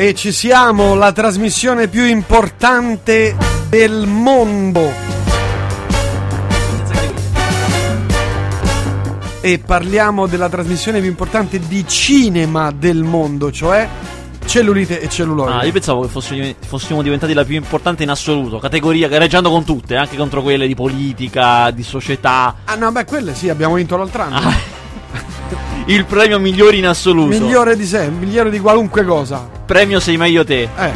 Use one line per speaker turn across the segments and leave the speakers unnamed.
E ci siamo, la trasmissione più importante del mondo. E parliamo della trasmissione più importante di cinema del mondo, cioè cellulite e celluloide.
Ah, io pensavo che fossimo, fossimo diventati la più importante in assoluto, categoria gareggiando con tutte, anche contro quelle di politica, di società.
Ah no, beh, quelle sì, abbiamo vinto l'altro anno.
Ah, il premio migliore in assoluto.
Migliore di sé, migliore di qualunque cosa.
Premio sei meglio te.
Eh.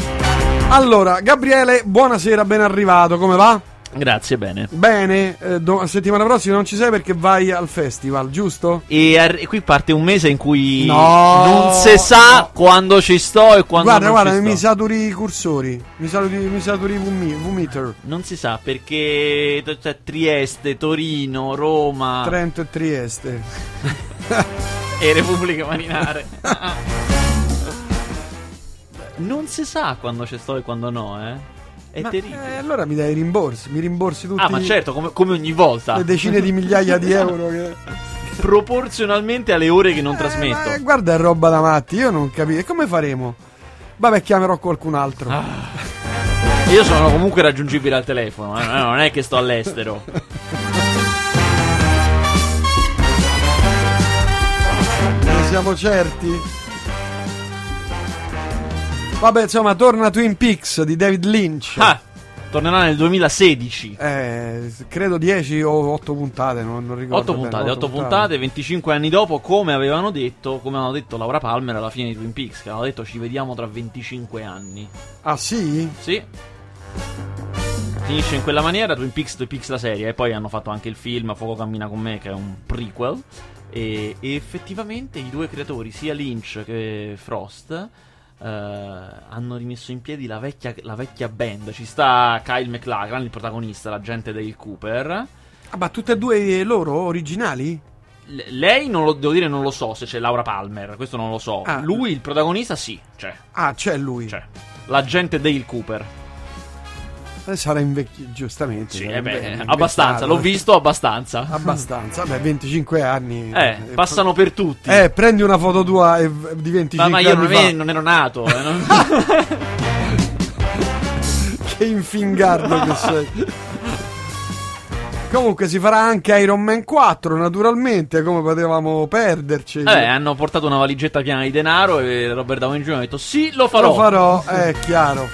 Allora, Gabriele, buonasera, ben arrivato, come va?
Grazie, bene.
Bene, eh, do- settimana prossima non ci sei perché vai al festival, giusto?
E, ar- qui parte un mese in cui
No,
non si sa
no.
quando ci sto e quando
guarda,
non
guarda,
ci sto.
mi saturi i cursori, mi saturi, mi saturi i vumi- vumeter.
Non si sa perché c'è Trieste, Torino, Roma
Trento e Trieste.
e Repubblica Marinare. non si sa quando ci sto e quando no, eh. È
Ma,
terribile.
eh, allora mi dai i rimborsi, mi rimborsi tutti
ah, ma certo, come, come ogni volta.
le decine di migliaia di euro che...
Proporzionalmente alle ore che non
Eh,
trasmetto.
ma guarda, è roba da matti, io non capisco. E come faremo? Vabbè, chiamerò qualcun altro.
Ah. Io sono comunque raggiungibile al telefono, eh, non è che sto all'estero.
Ne siamo certi? Vabbè, insomma, torna Twin Peaks di David Lynch.
Ah, tornerà nel 2016.
Eh, credo 10 o 8 puntate, non, non ricordo.
8
bene,
puntate,
otto
8 puntate, 25 anni dopo, come avevano detto, come avevano detto Laura Palmer alla fine di Twin Peaks, che avevano detto ci vediamo tra 25 anni.
Ah, sì?
Sì. Finisce in quella maniera Twin Peaks, Twin Peaks la serie, e poi hanno fatto anche il film Fuoco cammina con me, che è un prequel. E, e effettivamente i due creatori, sia Lynch che Frost, eh, hanno rimesso in piedi la vecchia, la vecchia band. Ci sta Kyle McLachlan, il protagonista, l'agente Dale Cooper.
Ah, ma tutte e due loro originali?
L- lei non lo devo dire, non lo so se c'è Laura Palmer, questo non lo so.
Ah.
Lui, il protagonista, sì, c'è.
Ah, c'è lui.
c'è. L'agente Dale Cooper.
Eh, sarà invecchiato, giustamente.
Sì, eh beh, abbastanza, l'ho visto abbastanza.
Abbastanza, beh, 25 anni.
Eh, passano per tutti.
Eh, prendi una foto tua e v- di 25
ma, ma io
anni
non, è- non ero nato. eh, non-
Che infingardo che sei. Comunque si farà anche Iron Man 4, naturalmente, come potevamo perderci.
Eh, hanno portato una valigetta piena di denaro e Robert Downey Jr. ha detto sì, lo farò.
Lo farò, è chiaro.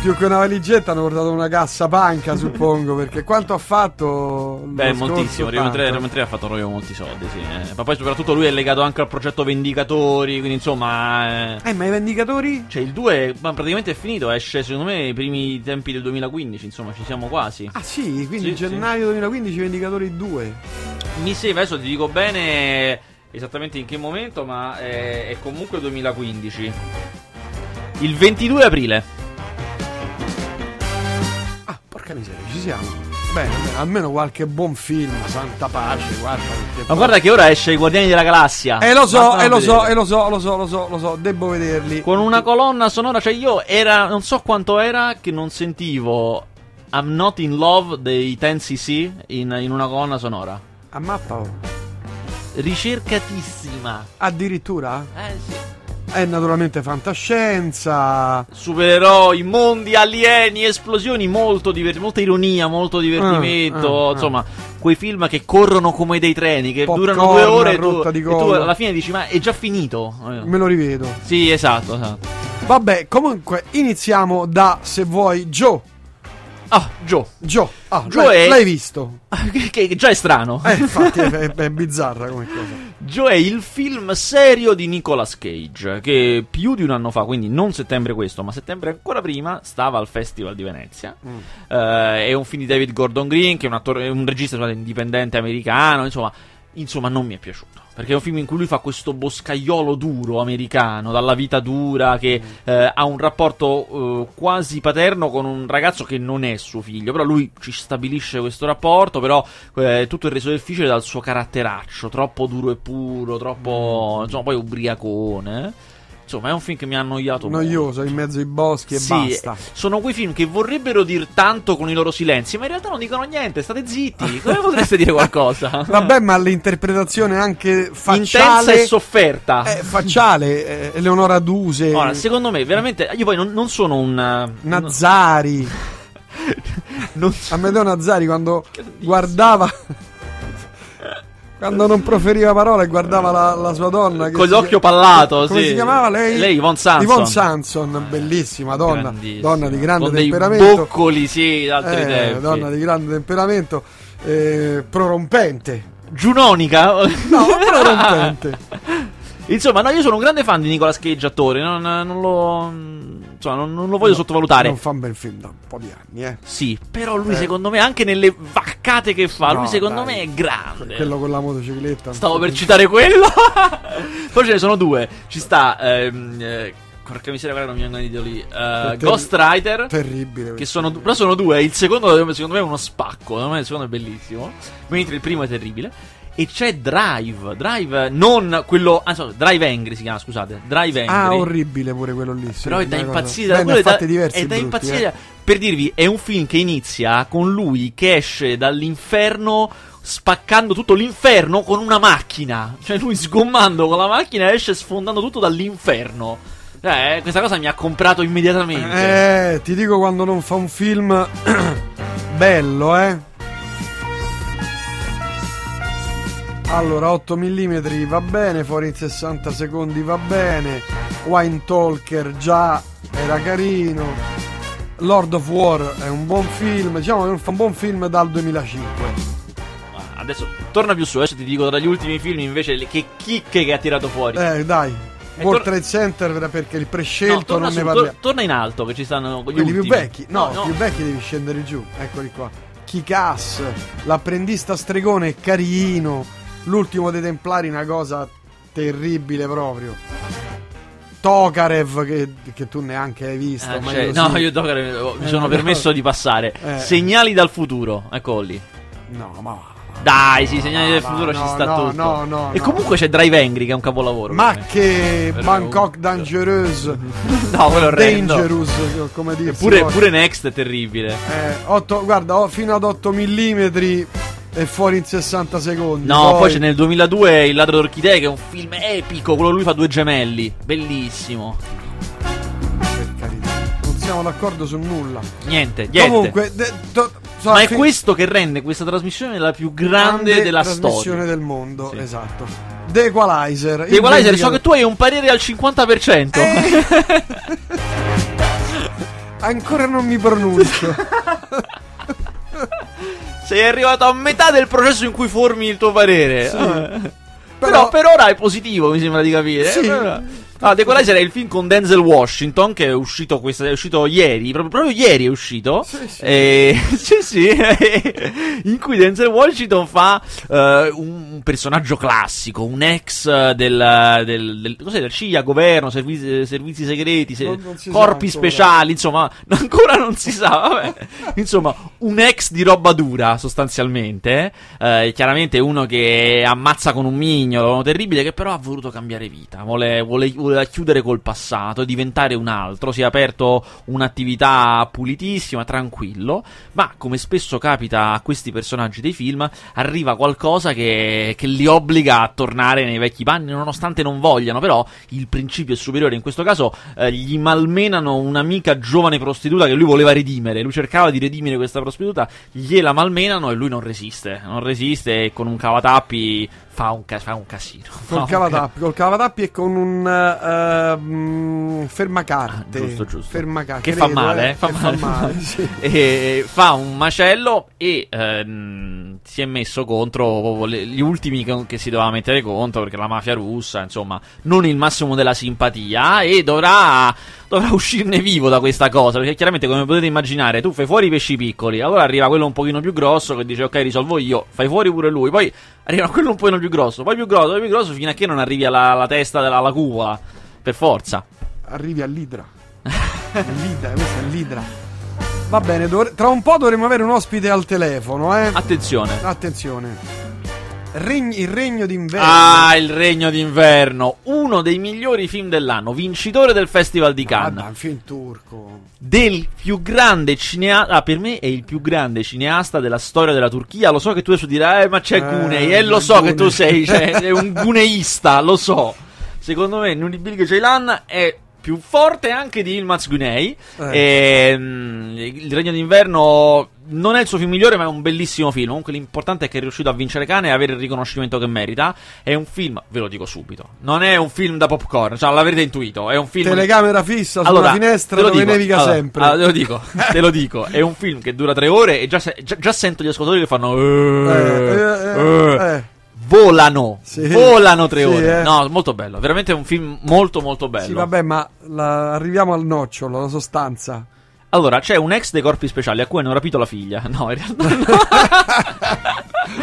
Più che una valigetta hanno portato una cassa panca, suppongo, perché quanto ha fatto?
Beh, moltissimo. Man 3,
tanto.
Iron Man 3 ha fatto proprio molti soldi, sì. eh. Ma poi soprattutto lui è legato anche al progetto Vendicatori, quindi insomma... eh,
Eh, ma i Vendicatori?
Cioè, il 2 ma praticamente è finito, esce secondo me nei primi tempi del 2015, insomma, ci siamo quasi.
Ah sì, quindi
Sì,
gennaio 2015 Vendicatori 2.
Mi sembra, adesso ti dico bene esattamente in che momento, ma è, è comunque 2015. Il 22 aprile.
Porca miseria, ci siamo. Bene, almeno qualche buon film, santa pace, guarda.
Ma guarda che ora esce I Guardiani della Galassia.
Eh lo so,
a
eh lo so,
vedere.
eh lo so, lo so, lo so, lo so, devo vederli.
Con una colonna sonora, cioè io era, non so quanto era che non sentivo I'm Not in Love dei 10cc in, in una colonna sonora.
A mappa oh.
Ricercatissima.
Addirittura?
Eh sì.
È naturalmente fantascienza.
Supereroi, mondi, alieni, esplosioni, molto diver- molta ironia, molto divertimento.
Ah, ah,
insomma, quei film che corrono come dei treni, che
Popcorn
durano due ore e tu, e tu alla fine dici: Ma è già finito?
Me lo rivedo.
Sì, esatto, esatto.
Vabbè, comunque iniziamo da se vuoi Joe.
Ah, Joe.
Joe, ah,
Joe
l'hai,
è-
l'hai visto?
che, che già è strano.
Eh, infatti è, è- è bizzarra come cosa.
Joe è il film serio di Nicolas Cage, che più di un anno fa, quindi non settembre questo, ma settembre ancora prima, stava al Festival di Venezia.
Mm.
Eh, è un film di David Gordon Green, che è un, attore, un regista scusate, indipendente americano, insomma, insomma non mi è piaciuto. Perché è un film in cui lui fa questo boscaiolo duro americano, dalla vita dura, che eh, ha un rapporto eh, quasi paterno con un ragazzo che non è suo figlio. Però lui ci stabilisce questo rapporto, però eh, tutto è reso difficile dal suo caratteraccio, troppo duro e puro, troppo, insomma, poi ubriacone. Insomma, è un film che mi ha annoiato
Noioso, in mezzo ai boschi e
sì,
basta.
Sono quei film che vorrebbero dir tanto con i loro silenzi, ma in realtà non dicono niente, state zitti. Come potreste dire qualcosa?
Vabbè, ma l'interpretazione anche facciale.
Intensa e sofferta.
Eh, facciale, eh, Eleonora Duse.
Ora, secondo me, veramente. Io poi non, non sono un. uh,
Nazzari.
non-
Amedeo Nazzari quando guardava. quando non proferiva parole guardava la, la sua donna. che
Con l'occhio pallato,
Come
sì.
si chiamava lei?
Lei, Yvonne Sanson.
Yvonne Sanson, bellissima donna. Donna di grande
Con dei
temperamento.
boccoli, sì, d'altri
Eh,
tempi.
donna di grande temperamento. eh, prorompente.
Giunonica?
No, prorompente.
Insomma, no, io sono un grande fan di Nicolas Cage, attore. Non, non lo. Insomma, non, non lo voglio sottovalutare.
Non fa un bel film da un po' di anni, eh.
Sì, però lui
Eh.
secondo me, anche nelle vaccate che fa,
No,
lui secondo
dai.
me è grande.
Quello con la motocicletta.
Stavo per citare quello. Poi ce ne sono due. Ci sta. Ehm, eh, porca miseria, guarda, non mi vengono i titoli. Eh,
Ter-
Ghost Rider.
Terribile.
Che sono, però sono due. Il secondo, secondo me, è uno spacco. Secondo me, il secondo è bellissimo. Mentre il primo è terribile. E c'è Drive. Drive, non quello. Ah, no, Drive Angry si chiama, scusate. Drive Angry.
Ah, orribile pure quello lì. sì,
Però è da
una cosa-
impazzire.
Beh,
è da,
diversi
è da
brutti,
impazzire.
eh.
Per dirvi, è un film che inizia con lui che esce dall'inferno spaccando tutto l'inferno con una macchina. Cioè, lui sgommando con la macchina esce sfondando tutto dall'inferno. Cioè, questa cosa mi ha comprato immediatamente.
Eh, ti dico quando non fa un film bello, eh. Allora, 8 mm va bene, fuori in 60 secondi va bene. Wine Talker già era carino. Lord of War è un buon film, diciamo che fa un buon film dal 2005.
Ah, Adesso torna più su. Adesso ti dico tra gli ultimi film invece le- che chicche che ha tirato fuori.
Eh, dai. World
tor-
Trade Center perché il
No,
prescelto
torna,
non
su,
ne
tor-
parliamo.
torna in alto che ci stanno gli
Quelli più
ultimi.
vecchi? No, più vecchi devi scendere giù. Eccoli qua. Kikas, l'apprendista stregone è carino. L'ultimo dei Templari, una cosa terribile proprio. Tokarev, che, che tu neanche hai visto. Ma
cioè,
io
no, io oh, mi
Eh,
sono
no.
permesso di passare.
Eh.
Segnali dal futuro, eccolo lì.
No, ma.
Dai, sì, segnali
No,
del
no,
futuro
no,
ci sta
no,
tutto.
no, no,
e
no.
comunque c'è Drive Angry che è un capolavoro.
Ma che Bangkok Dangerous.
No, quello è orrendo.
Dangerous, come dire.
Pure, pure Next è terribile.
Eh, otto- guarda, fino ad 8 mm e fuori in 60 secondi.
No, poi, c'è nel 2002 Il ladro d'orchidee che è un film epico, quello lui fa due gemelli, bellissimo.
Per carità, non siamo d'accordo su nulla.
Niente, niente.
Comunque, de- to- so-
Ma è
fi-
questo che rende questa trasmissione la più grande, della
trasmissione
storia.
del mondo,
Sì.
esatto. The Equalizer.
The Equalizer, so che tu hai un parere al 50%.
Eh. Ancora non mi pronuncio.
Sei arrivato a metà del processo in cui formi il tuo parere.
Sì.
Eh.
Però-
Però, per ora è positivo, mi sembra di capire.
Sì.
Eh, per ora- Ah, The Equalizer è il film con Denzel Washington che è uscito, questa, è uscito ieri, proprio, proprio ieri è uscito.
Sì, sì.
Eh, sì, sì, in cui Denzel Washington fa eh, un, un personaggio classico, un ex del, del, del, cos'è, del CIA, governo, servizi, servizi segreti, se-
Non- non
corpi speciali, insomma, ancora non si sa, vabbè. Insomma, un ex di roba dura, sostanzialmente. Eh, chiaramente uno che ammazza con un mignolo, terribile, che però ha voluto cambiare vita. Vuole, vuole, vuole chiudere col passato, diventare un altro. Si è aperto un'attività pulitissima, tranquillo. Ma come spesso capita a questi personaggi dei film, arriva qualcosa che, che li obbliga a tornare nei vecchi panni, nonostante non vogliano. Però il principio è superiore. In questo caso eh, gli malmenano un'amica giovane prostituta che lui voleva redimere. Lui cercava di redimere questa prostituta, gliela malmenano e lui non resiste. Non resiste e con un cavatappi fa un, ca- fa un casino. Fa
Col cavatappi, col cavatappi e con un eh, mm, fermacarte.
Ah, giusto, giusto.
Fermacarte.
Che fa
credo,
male,
eh,
fa male.
fa male, sì.
E fa un macello e ehm, si è messo contro gli ultimi che, che si doveva mettere contro perché la mafia russa, insomma, non il massimo della simpatia e dovrà, dovrà uscirne vivo da questa cosa perché chiaramente come potete immaginare tu fai fuori i pesci piccoli, allora arriva quello un pochino più grosso che dice ok risolvo io, fai fuori pure lui, poi arriva quello un pochino più grosso, poi più grosso, poi più grosso fino a che non arrivi alla, alla testa della alla cupola, per forza.
Arrivi all'idra. L'idra, questa è l'idra. Va bene, dovre- tra un po' dovremo avere un ospite al telefono, eh.
Attenzione.
Attenzione. Regn- il regno d'inverno.
Ah, il regno d'inverno, uno dei migliori film dell'anno, vincitore del Festival di Cannes.
Guarda, un film turco.
del più grande cineasta. Ah, per me è il più grande cineasta della storia della Turchia. Lo so che tu adesso dirai, eh, ma c'è
Eh,
Gunei. E lo so
Gunei.
che tu sei, cioè, è un guneista, lo so. Secondo me, Nuri Bilge Ceylan è più forte anche di Ilmaz Gunei.
Eh.
Ehm, il Regno d'inverno non è il suo film migliore, ma è un bellissimo film. Comunque, l'importante è che è riuscito a vincere Cane e avere il riconoscimento che merita. È un film, ve lo dico subito, non è un film da popcorn, cioè l'avrete intuito. È un film.
Telecamera fissa su
Allora,
una finestra dove
dico,
nevica
allora,
sempre.
allora, te lo dico, te lo dico. È un film che dura tre ore e già, se- già- già sento gli ascoltatori che fanno.
Eh,
"Eh,
eh,
eh".
eh, eh.
Volano,
Sì.
volano tre
Sì,
ore.
eh.
No, molto bello. Veramente è un film molto, molto bello.
Sì, vabbè, ma la- arriviamo al nocciolo, la sostanza.
Allora, c'è un ex dei corpi speciali a cui hanno rapito la figlia. No, in realtà no.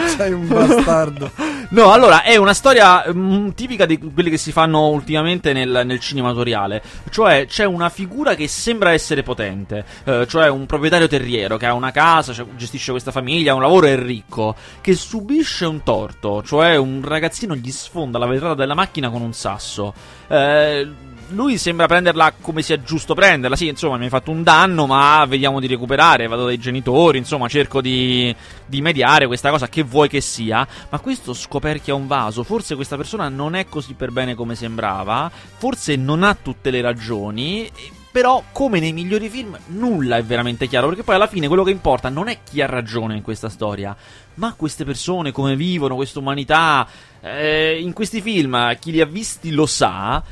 Sei un bastardo.
No, allora è una storia mm, tipica di quelle che si fanno ultimamente nel, nel cinematoriale. Cioè, c'è una figura che sembra essere potente. eh, cioè, un proprietario terriero che ha una casa, cioè, gestisce questa famiglia, ha un lavoro e è ricco. Che subisce un torto. Cioè, un ragazzino gli sfonda la vetrata della macchina con un sasso. Eh, lui sembra prenderla come sia giusto prenderla. Sì, insomma, mi hai fatto un danno, ma vediamo di recuperare. Vado dai genitori, insomma, cerco di, di mediare questa cosa che vuoi che sia. Ma questo scoperchia un vaso. Forse questa persona non è così per bene come sembrava. Forse non ha tutte le ragioni. Però, come nei migliori film, nulla è veramente chiaro. Perché poi alla fine quello che importa non è chi ha ragione in questa storia, ma queste persone, come vivono, questa umanità. Eh, in questi film, chi li ha visti lo sa.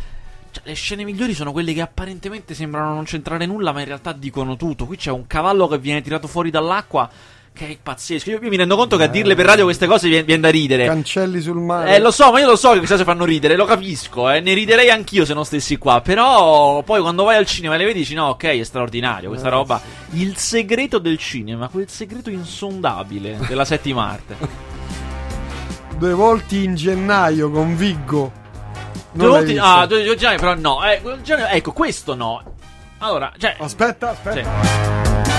Cioè, le scene migliori sono quelle che apparentemente sembrano non c'entrare nulla, ma in realtà dicono tutto. Qui c'è un cavallo che viene tirato fuori dall'acqua. Che è pazzesco. Io, io mi rendo conto che a dirle per radio queste cose viene, viene da ridere.
Cancelli sul mare.
Eh, lo so, ma io lo so che queste cose fanno ridere, lo capisco, eh. Ne riderei anch'io se non stessi qua. Però poi quando vai al cinema e le vedi dici: no, ok, è straordinario questa
Eh,
roba. Il segreto del cinema, quel segreto insondabile della settima arte.
Due volti in gennaio con Viggo.
Volte-
visto?
ah, due due gennaio, però no. Eh, ecco, questo no. Allora, cioè.
Aspetta, aspetta.
sì.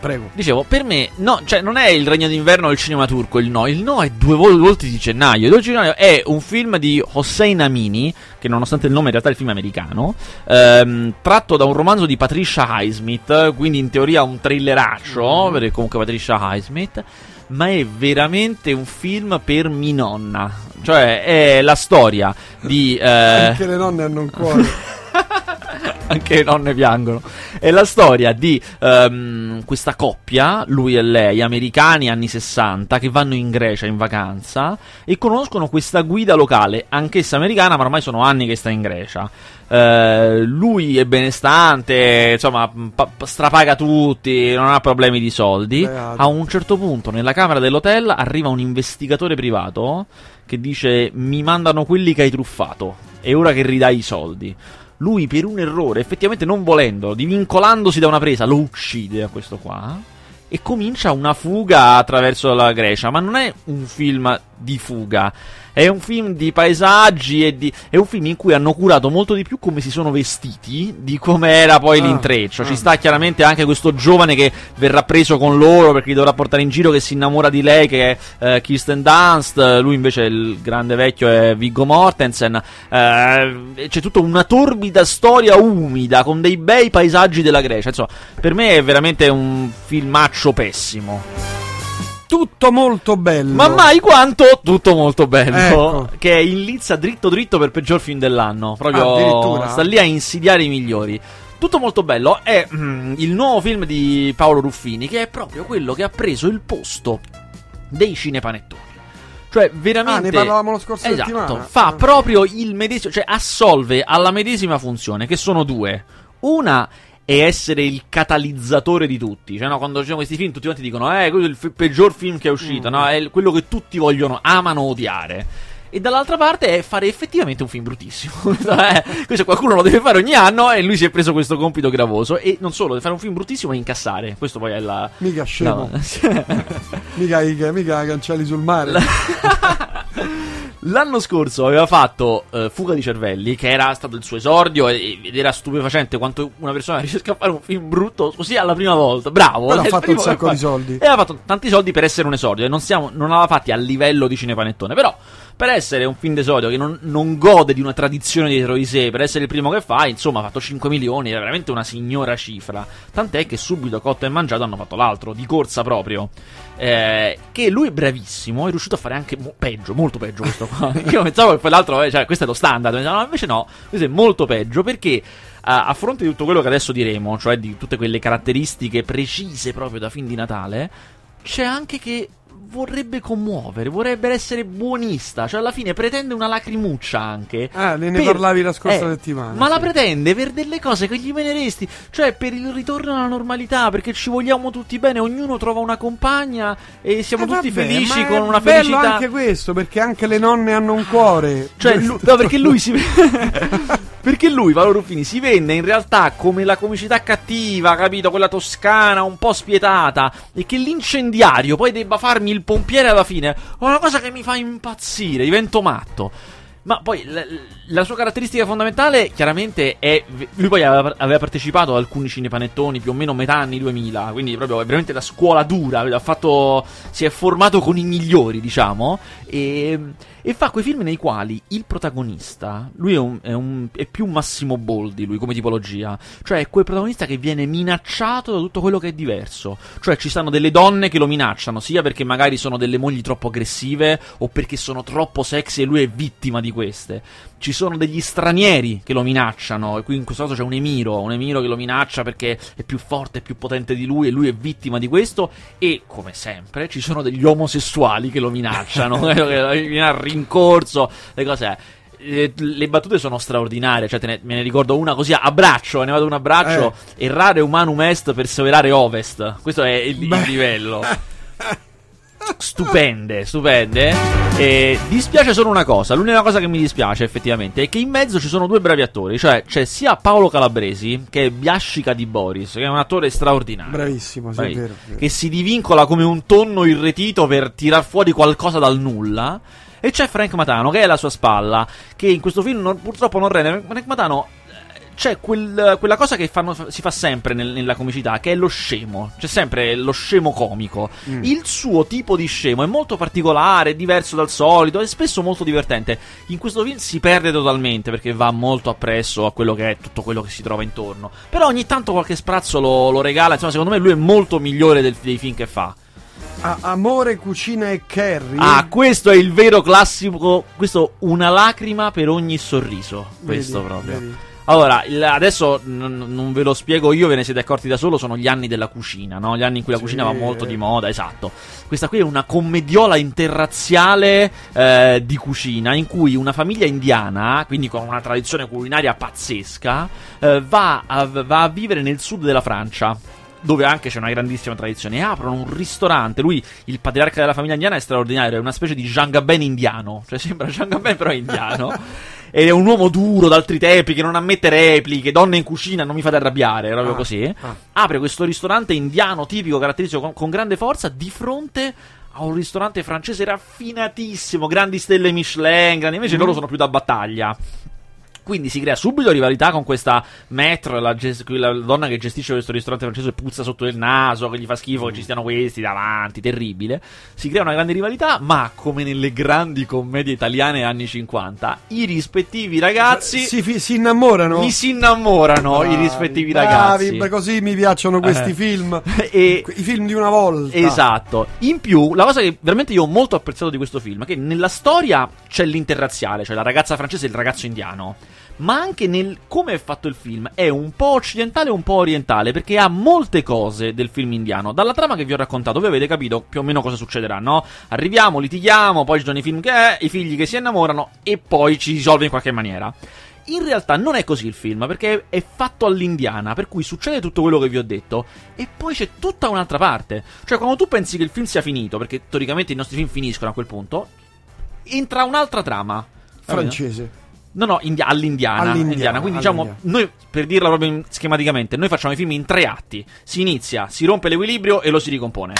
Prego.
Dicevo, per me, no, cioè, non è il regno d'inverno o il cinema turco il no. Il no è due vol- volti di gennaio. Il 12 gennaio è un film di Hossein Amini, che nonostante il nome in realtà è il film americano, ehm, tratto da un romanzo di Patricia Highsmith, quindi in teoria un thrilleraccio, perché comunque Patricia Highsmith. Ma è veramente un film per mi nonna. Cioè, è la storia di. eh,
Anche le nonne hanno un cuore.
anche le nonne piangono. È la storia di ehm, questa coppia, lui e lei, americani anni 60, che vanno in Grecia in vacanza e conoscono questa guida locale, anch'essa americana, ma ormai sono anni che sta in Grecia. Eh, lui è benestante, insomma, pa- pa- strapaga tutti, non ha problemi di soldi. A un certo punto, nella camera dell'hotel, arriva un investigatore privato che dice: Mi mandano quelli che hai truffato. È ora che ridai i soldi. Lui, per un errore, effettivamente non volendo, divincolandosi da una presa, lo uccide a questo qua. E comincia una fuga attraverso la Grecia. Ma non è un film di fuga. È un film di paesaggi e di. È un film in cui hanno curato molto di più come si sono vestiti di come era poi
Ah,
l'intreccio. Ci
ah.
sta chiaramente anche questo giovane che verrà preso con loro perché li dovrà portare in giro, che si innamora di lei, che è eh, Kirsten Dunst. Lui invece, il grande vecchio, è Viggo Mortensen. Eh, c'è tutta una torbida storia umida con dei bei paesaggi della Grecia. Insomma, per me è veramente un filmaccio pessimo.
Tutto molto bello.
Ma mai quanto tutto molto bello.
Ecco.
Che è in lizza dritto dritto per peggior film dell'anno. Proprio
Addirittura?
sta lì a insidiare i migliori. Tutto molto bello è mm, il nuovo film di Paolo Ruffini, che è proprio quello che ha preso il posto dei cinepanettoni. Cioè, veramente.
Ah, ne parlavamo la scorsa
Esatto,
settimana.
fa
Ah.
proprio il medesimo, cioè assolve alla medesima funzione, che sono due. Una è essere il catalizzatore di tutti. Cioè, no, quando ci sono questi film, tutti quanti dicono: Eh, quello è il fi- peggior film che è uscito.
Mm.
No, è quello che tutti vogliono, amano odiare. E dall'altra parte è fare effettivamente un film bruttissimo. Eh, questo qualcuno lo deve fare ogni anno e lui si è preso questo compito gravoso. E non solo, deve fare un film bruttissimo e incassare. Questo poi è la.
Mica scemo. Mica, mica, mica cancelli sul mare.
L'anno scorso aveva fatto uh, Fuga di cervelli, che era stato il suo esordio ed era stupefacente quanto una persona riesca a fare un film brutto così alla prima volta. Bravo!
Però ha fatto un sacco di soldi.
E aveva fatto tanti soldi per essere un esordio. E non, siamo, non aveva fatti a livello di cinepanettone. Però, per essere un film d'esordio che non, non gode di una tradizione dietro di sé, per essere il primo che fa, insomma, ha fatto 5 milioni. È veramente una signora cifra. Tant'è che subito cotto e mangiato hanno fatto l'altro, di corsa proprio. Eh, che lui è bravissimo, è riuscito a fare anche mo- peggio, molto peggio questo qua. Io pensavo che poi l'altro, eh, cioè, questo è lo standard, no, invece no, questo è molto peggio perché a, a fronte di tutto quello che adesso diremo, cioè di tutte quelle caratteristiche precise proprio da fin di Natale, c'è anche che vorrebbe commuovere, vorrebbe essere buonista, cioè alla fine pretende una lacrimuccia anche.
Ah, ne, ne parlavi la scorsa eh, settimana.
Ma sì. la pretende per delle cose che gli veneresti, cioè per il ritorno alla normalità, perché ci vogliamo tutti bene, ognuno trova una compagna e siamo eh, tutti vabbè, felici con una felicità.
Bello anche questo, perché anche le nonne hanno un cuore.
Cioè, lui, no, perché lui si Perché lui, Paolo Ruffini, si vende in realtà come la comicità cattiva, capito? Quella toscana, un po' spietata. E che l'incendiario poi debba farmi il pompiere alla fine. È una cosa che mi fa impazzire, divento matto. Ma poi la, la, sua caratteristica fondamentale chiaramente è. Lui poi aveva, aveva, partecipato ad alcuni cinepanettoni più o meno metà anni 2000, quindi proprio è veramente la scuola dura. Fatto, si è formato con i migliori, diciamo. E, e, fa quei film nei quali il protagonista. Lui è, un, è, un, è più Massimo Boldi, lui come tipologia. Cioè è quel protagonista che viene minacciato da tutto quello che è diverso. Cioè ci stanno delle donne che lo minacciano, sia perché magari sono delle mogli troppo aggressive o perché sono troppo sexy e lui è vittima di di queste. Ci sono degli stranieri che lo minacciano, e qui in questo caso c'è un emiro, un emiro che lo minaccia perché è più forte, è più potente di lui e lui è vittima di questo. E come sempre ci sono degli omosessuali che lo minacciano, che viene al rincorso, le cose eh, le battute sono straordinarie. Cioè, ne, me ne ricordo una così a braccio. Ne vado un abbraccio. Eh. Errare umanum est, perseverare ovest. Questo è il, il livello. stupende, stupende. E dispiace solo una cosa. L'unica cosa che mi dispiace, effettivamente, è che in mezzo ci sono due bravi attori. Cioè, c'è sia Paolo Calabresi, che è Biascica di Boris, che è un attore straordinario.
Bravissimo, sì, è vero,
vero. Che si divincola come un tonno irretito per tirar fuori qualcosa dal nulla. E c'è Frank Matano, che è alla sua spalla, che in questo film non, purtroppo non rende. Frank Matano c'è quel, quella cosa che fanno, si fa sempre nel, nella comicità, che è lo scemo. C'è sempre lo scemo comico. Mm. Il suo tipo di scemo è molto particolare, diverso dal solito, e spesso molto divertente. In questo film si perde totalmente perché va molto appresso a quello che è tutto quello che si trova intorno. Però ogni tanto qualche sprazzo lo, lo regala. Insomma, secondo me lui è molto migliore del, dei film che fa.
Ah, amore, cucina e curry.
Ah, questo è il vero classico. Questo una lacrima per ogni sorriso. Questo vedi, proprio. Vedi. Allora, il, adesso n- non ve lo spiego io, ve ne siete accorti da solo, sono gli anni della cucina, no? Gli anni in cui la sì. cucina va molto di moda, esatto. Questa qui è una commediola interrazziale eh, di cucina in cui una famiglia indiana, quindi con una tradizione culinaria pazzesca, eh, va, a, va a vivere nel sud della Francia dove anche c'è una grandissima tradizione, e aprono un ristorante. Lui, il patriarca della famiglia indiana, è straordinario, è una specie di Jean Gabin indiano, cioè sembra Jean Gabin però indiano. ed è un uomo duro d'altri tempi che non ammette repliche, donne in cucina, non mi fate arrabbiare, proprio ah, così. Ah. Apre questo ristorante indiano tipico, caratteristico, con, con grande forza, di fronte a un ristorante francese raffinatissimo, grandi stelle Michelin, grandi, invece mm. loro sono più da battaglia. Quindi si crea subito rivalità con questa maître, la, gest- la, donna che gestisce questo ristorante francese e puzza sotto il naso, che gli fa schifo che ci stiano questi davanti, terribile. Si crea una grande rivalità, ma come nelle grandi commedie italiane anni 50, i rispettivi ragazzi
si, fi- si innamorano.
Mi si innamorano bravi, i rispettivi bravi, ragazzi.
così mi piacciono questi eh. film. e, I film di una volta.
Esatto. In più, la cosa che veramente io ho molto apprezzato di questo film è che nella storia c'è l'interrazziale, cioè la ragazza francese e il ragazzo indiano ma anche nel come è fatto il film. È un po' occidentale e un po' orientale, perché ha molte cose del film indiano. Dalla trama che vi ho raccontato, voi avete capito più o meno cosa succederà, no? Arriviamo, litighiamo, poi ci sono i film che è, i figli che si innamorano, e poi ci risolve in qualche maniera. In realtà non è così il film, perché è fatto all'indiana, per cui succede tutto quello che vi ho detto, e poi c'è tutta un'altra parte. Cioè, quando tu pensi che il film sia finito, perché teoricamente i nostri film finiscono a quel punto, entra un'altra trama.
Francese.
No, no, indi- all'indiana, all'indiana. Quindi diciamo, noi per dirla proprio schematicamente, noi facciamo i film in tre atti. Si inizia, si rompe l'equilibrio e lo si ricompone.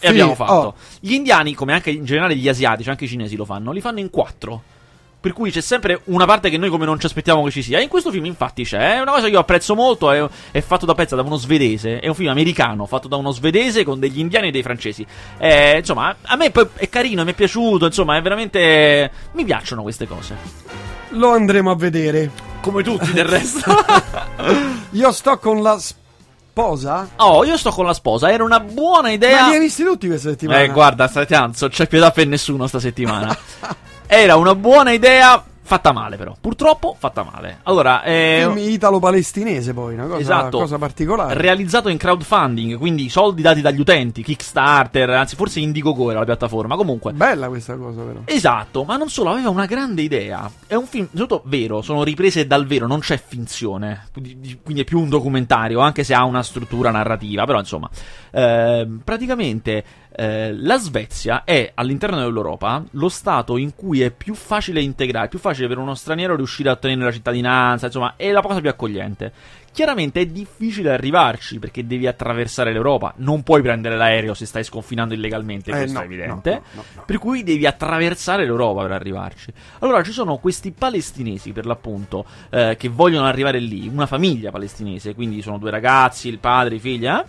E abbiamo fatto. Oh. Gli indiani, come anche in generale gli asiatici, anche i cinesi lo fanno, li fanno in quattro. Per cui c'è sempre una parte che noi come non ci aspettiamo che ci sia. E in questo film, infatti, c'è. È una cosa che io apprezzo molto. È, è fatto da pezza da uno svedese. È un film americano fatto da uno svedese con degli indiani e dei francesi. Eh, insomma, a me è carino, mi è piaciuto. Insomma, è veramente. Mi piacciono queste cose.
Lo andremo a vedere.
Come tutti del resto.
io sto con la sposa?
Oh, io sto con la sposa. Era una buona idea.
Ma li hai visti tutti questa settimana?
Eh, guarda, stai tanto. C'è pietà per nessuno sta settimana. Era una buona idea Fatta male, però. Purtroppo fatta male. Allora,
eh, film italo-palestinese, poi, una cosa, esatto, cosa particolare.
Realizzato in crowdfunding, quindi soldi dati dagli utenti, Kickstarter, anzi, forse Indiegogo era la piattaforma. Comunque,
bella questa cosa, però.
Esatto, ma non solo, aveva una grande idea. È un film, soprattutto vero, sono riprese dal vero, non c'è finzione. Quindi è più un documentario, anche se ha una struttura narrativa. Però, insomma, eh, praticamente eh, la Svezia è all'interno dell'Europa lo stato in cui è più facile integrare, più facile per uno straniero riuscire a ottenere la cittadinanza, insomma, è la cosa più accogliente. Chiaramente è difficile arrivarci perché devi attraversare l'Europa, non puoi prendere l'aereo se stai sconfinando illegalmente, eh, questo no, è evidente. No, no, per cui devi attraversare l'Europa per arrivarci. Allora ci sono questi palestinesi, per l'appunto, eh, che vogliono arrivare lì, una famiglia palestinese, quindi sono due ragazzi, il padre, i figli, eh?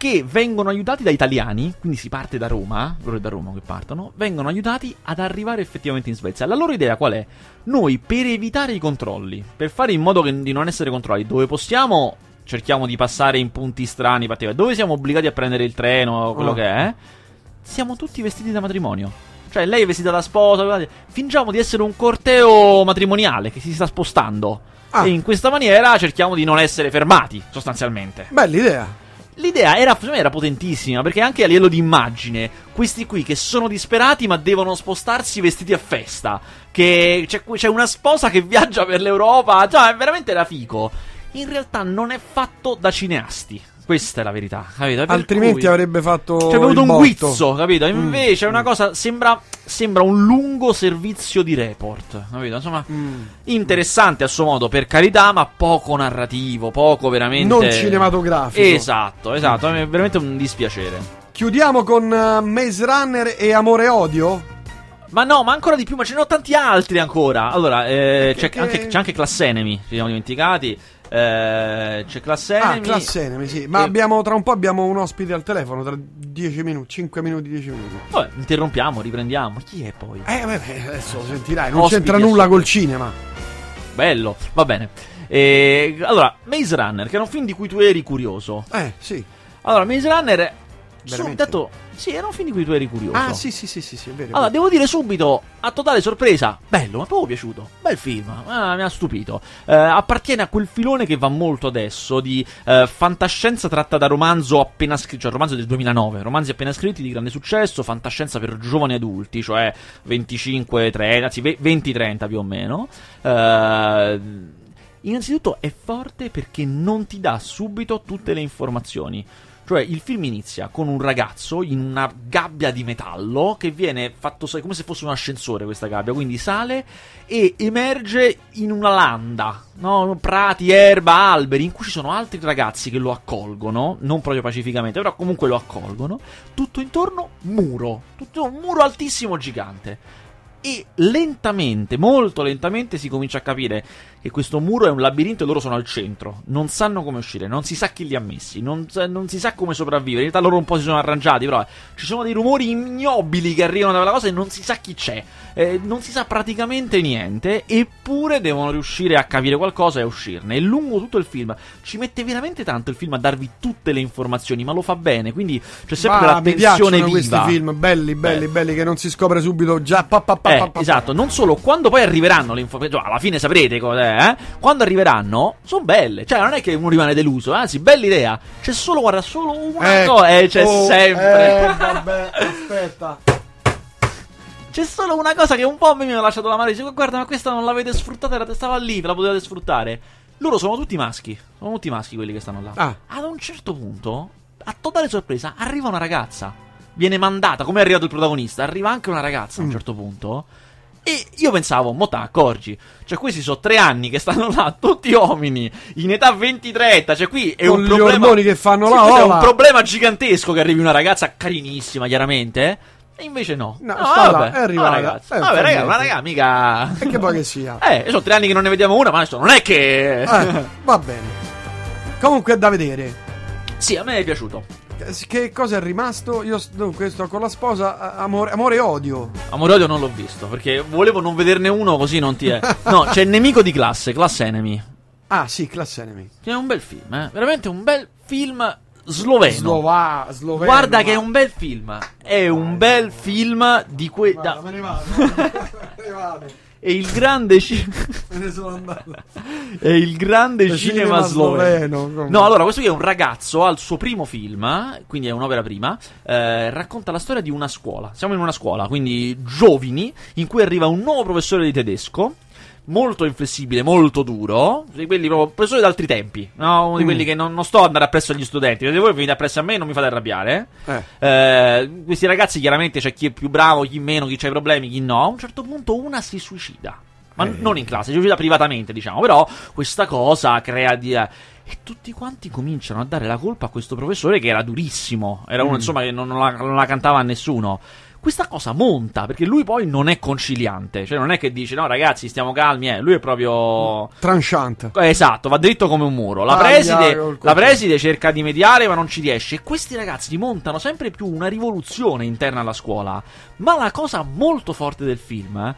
Che vengono aiutati da italiani, quindi si parte da Roma, loro è da Roma che partono, vengono aiutati ad arrivare effettivamente in Svezia. La loro idea qual è? Noi per evitare i controlli, per fare in modo che, di non essere controllati, dove possiamo cerchiamo di passare in punti strani, dove siamo obbligati a prendere il treno, quello oh. che è, siamo tutti vestiti da matrimonio. Cioè, lei è vestita da sposa, fingiamo di essere un corteo matrimoniale che si sta spostando. Ah. E in questa maniera cerchiamo di non essere fermati, sostanzialmente.
Bella idea.
L'idea era, era, potentissima perché anche a livello di immagine, questi qui che sono disperati ma devono spostarsi vestiti a festa, che c'è, c'è una sposa che viaggia per l'Europa, cioè veramente era fico. In realtà non è fatto da cineasti. Questa è la verità, capito?
Altrimenti cui... avrebbe fatto.
C'è avuto un botto. guizzo, capito? Mm. Invece mm. è una cosa. Sembra, sembra, un lungo servizio di report, capito? Insomma, mm. interessante a suo modo, per carità, ma poco narrativo, poco veramente.
Non cinematografico.
Esatto, esatto. È veramente un dispiacere.
Chiudiamo con uh, Maze Runner e Amore e Odio?
Ma no, ma ancora di più, ma ce ne ho tanti altri ancora. Allora, eh, c'è, che... anche, c'è anche Class Enemy, ci siamo dimenticati. Eh, c'è Class Enemy.
Ah, Class Enemy, sì. Ma e... abbiamo, tra un po' abbiamo un ospite al telefono, tra 10 minuti, 5 minuti, 10 minuti.
Vabbè, interrompiamo, riprendiamo. Chi è poi?
Eh, vabbè, adesso lo sentirai. Non Ospiti c'entra nulla col cinema.
Bello, va bene. E, allora, Maze Runner, che era un film di cui tu eri curioso.
Eh, sì.
Allora, Maze Runner Veramente? Su, sì, era un film di cui tu eri curioso.
Ah, sì, sì, sì, sì, sì è vero.
Allora, devo dire subito, a totale sorpresa, bello, ma proprio piaciuto. Bel film, ah, mi ha stupito. Eh, appartiene a quel filone che va molto adesso di eh, fantascienza tratta da romanzo appena scritto, cioè romanzo del 2009, romanzi appena scritti di grande successo, fantascienza per giovani adulti, cioè 25, 30, anzi 20-30 più o meno. Eh, innanzitutto è forte perché non ti dà subito tutte le informazioni. Cioè, il film inizia con un ragazzo in una gabbia di metallo che viene fatto come se fosse un ascensore questa gabbia, quindi sale e emerge in una landa, no? prati, erba, alberi, in cui ci sono altri ragazzi che lo accolgono, non proprio pacificamente, però comunque lo accolgono. Tutto intorno muro, tutto un muro altissimo gigante. E lentamente, molto lentamente si comincia a capire che questo muro è un labirinto e loro sono al centro. Non sanno come uscire, non si sa chi li ha messi, non, non si sa come sopravvivere. In realtà loro un po' si sono arrangiati, però ci sono dei rumori ignobili che arrivano da quella cosa e non si sa chi c'è. Eh, non si sa praticamente niente, eppure devono riuscire a capire qualcosa e a uscirne. E lungo tutto il film ci mette veramente tanto il film a darvi tutte le informazioni, ma lo fa bene. Quindi c'è sempre ma, la tensione viva.
questi film belli, belli, Beh. belli che non si scopre subito già. Pa, pa, pa,
eh, esatto, non solo quando poi arriveranno le informazioni, cioè, alla fine saprete cos'è eh, quando arriveranno, sono belle. Cioè, non è che uno rimane deluso, anzi, bella idea. C'è solo, guarda, solo una ecco. cosa. Eh, c'è oh, sempre.
Eh, vabbè, aspetta.
C'è solo una cosa che un po' mi ha lasciato la mano. Dice, guarda, ma questa non l'avete sfruttata, stava lì, ve la potevate sfruttare. Loro sono tutti maschi. Sono tutti maschi quelli che stanno là. Ah. Ad un certo punto, a totale sorpresa, arriva una ragazza. Viene mandata, come è arrivato il protagonista, arriva anche una ragazza a un mm. certo punto E io pensavo, mo te accorgi, cioè questi sono tre anni che stanno là, tutti uomini, in età 20-30, cioè qui è
Con
un problema...
che fanno
Sì,
la
questo è un problema gigantesco che arrivi una ragazza carinissima, chiaramente, eh? E invece no.
No,
no
sta là,
vabbè,
è arrivata.
no, ragazzi.
Eh,
vabbè, raga, ma raga, mica...
E che poi che sia.
Eh, sono tre anni che non ne vediamo una, ma adesso non è che...
Eh, va bene. Comunque è da vedere.
sì, a me è piaciuto.
Che cosa è rimasto? Io dunque sto con la sposa, amore, amore e odio.
Amore e odio non l'ho visto, perché volevo non vederne uno così non ti è... No, c'è il nemico di classe, Class Enemy.
Ah, sì, Class Enemy.
Che è un bel film, eh? Veramente un bel film sloveno.
Slova, sloveno.
Guarda
ma-
che è un bel film. È un bel film di que...
Guarda,
da-
me ne vado. me ne vado.
È il grande ci-
Me ne sono andato.
È il grande
Il
cinema,
cinema
sloveno.
sloveno,
No, allora, questo qui è un ragazzo al suo primo film, quindi è un'opera prima. eh, racconta la storia di una scuola. Siamo in una scuola, quindi giovani, in cui arriva un nuovo professore di tedesco. Molto inflessibile, molto duro. Di quelli proprio professori d'altri tempi. No? Uno di
Mm.
quelli che non, non sto ad andare appresso agli studenti. Se voi venite appresso a me, non mi fate arrabbiare. eh.
Eh.
Eh, questi ragazzi chiaramente c'è chi è più bravo, chi meno, chi ha i problemi, chi no. A un certo punto una si suicida. Ma
Eh.
non in classe, si suicida privatamente, diciamo. Però questa cosa crea di... eh, E tutti quanti cominciano a dare la colpa a questo professore che era durissimo. Era uno,
Mm.
insomma, che non, non la, non la cantava a nessuno. Questa cosa monta, perché lui poi non è conciliante. Cioè, non è che dice, no ragazzi, stiamo calmi, eh. Lui è proprio...
Tranchant.
Esatto, va dritto come un muro. La preside,
col
la preside cerca di mediare, ma non ci riesce. E questi ragazzi montano sempre più una rivoluzione interna alla scuola. Ma la cosa molto forte del film eh,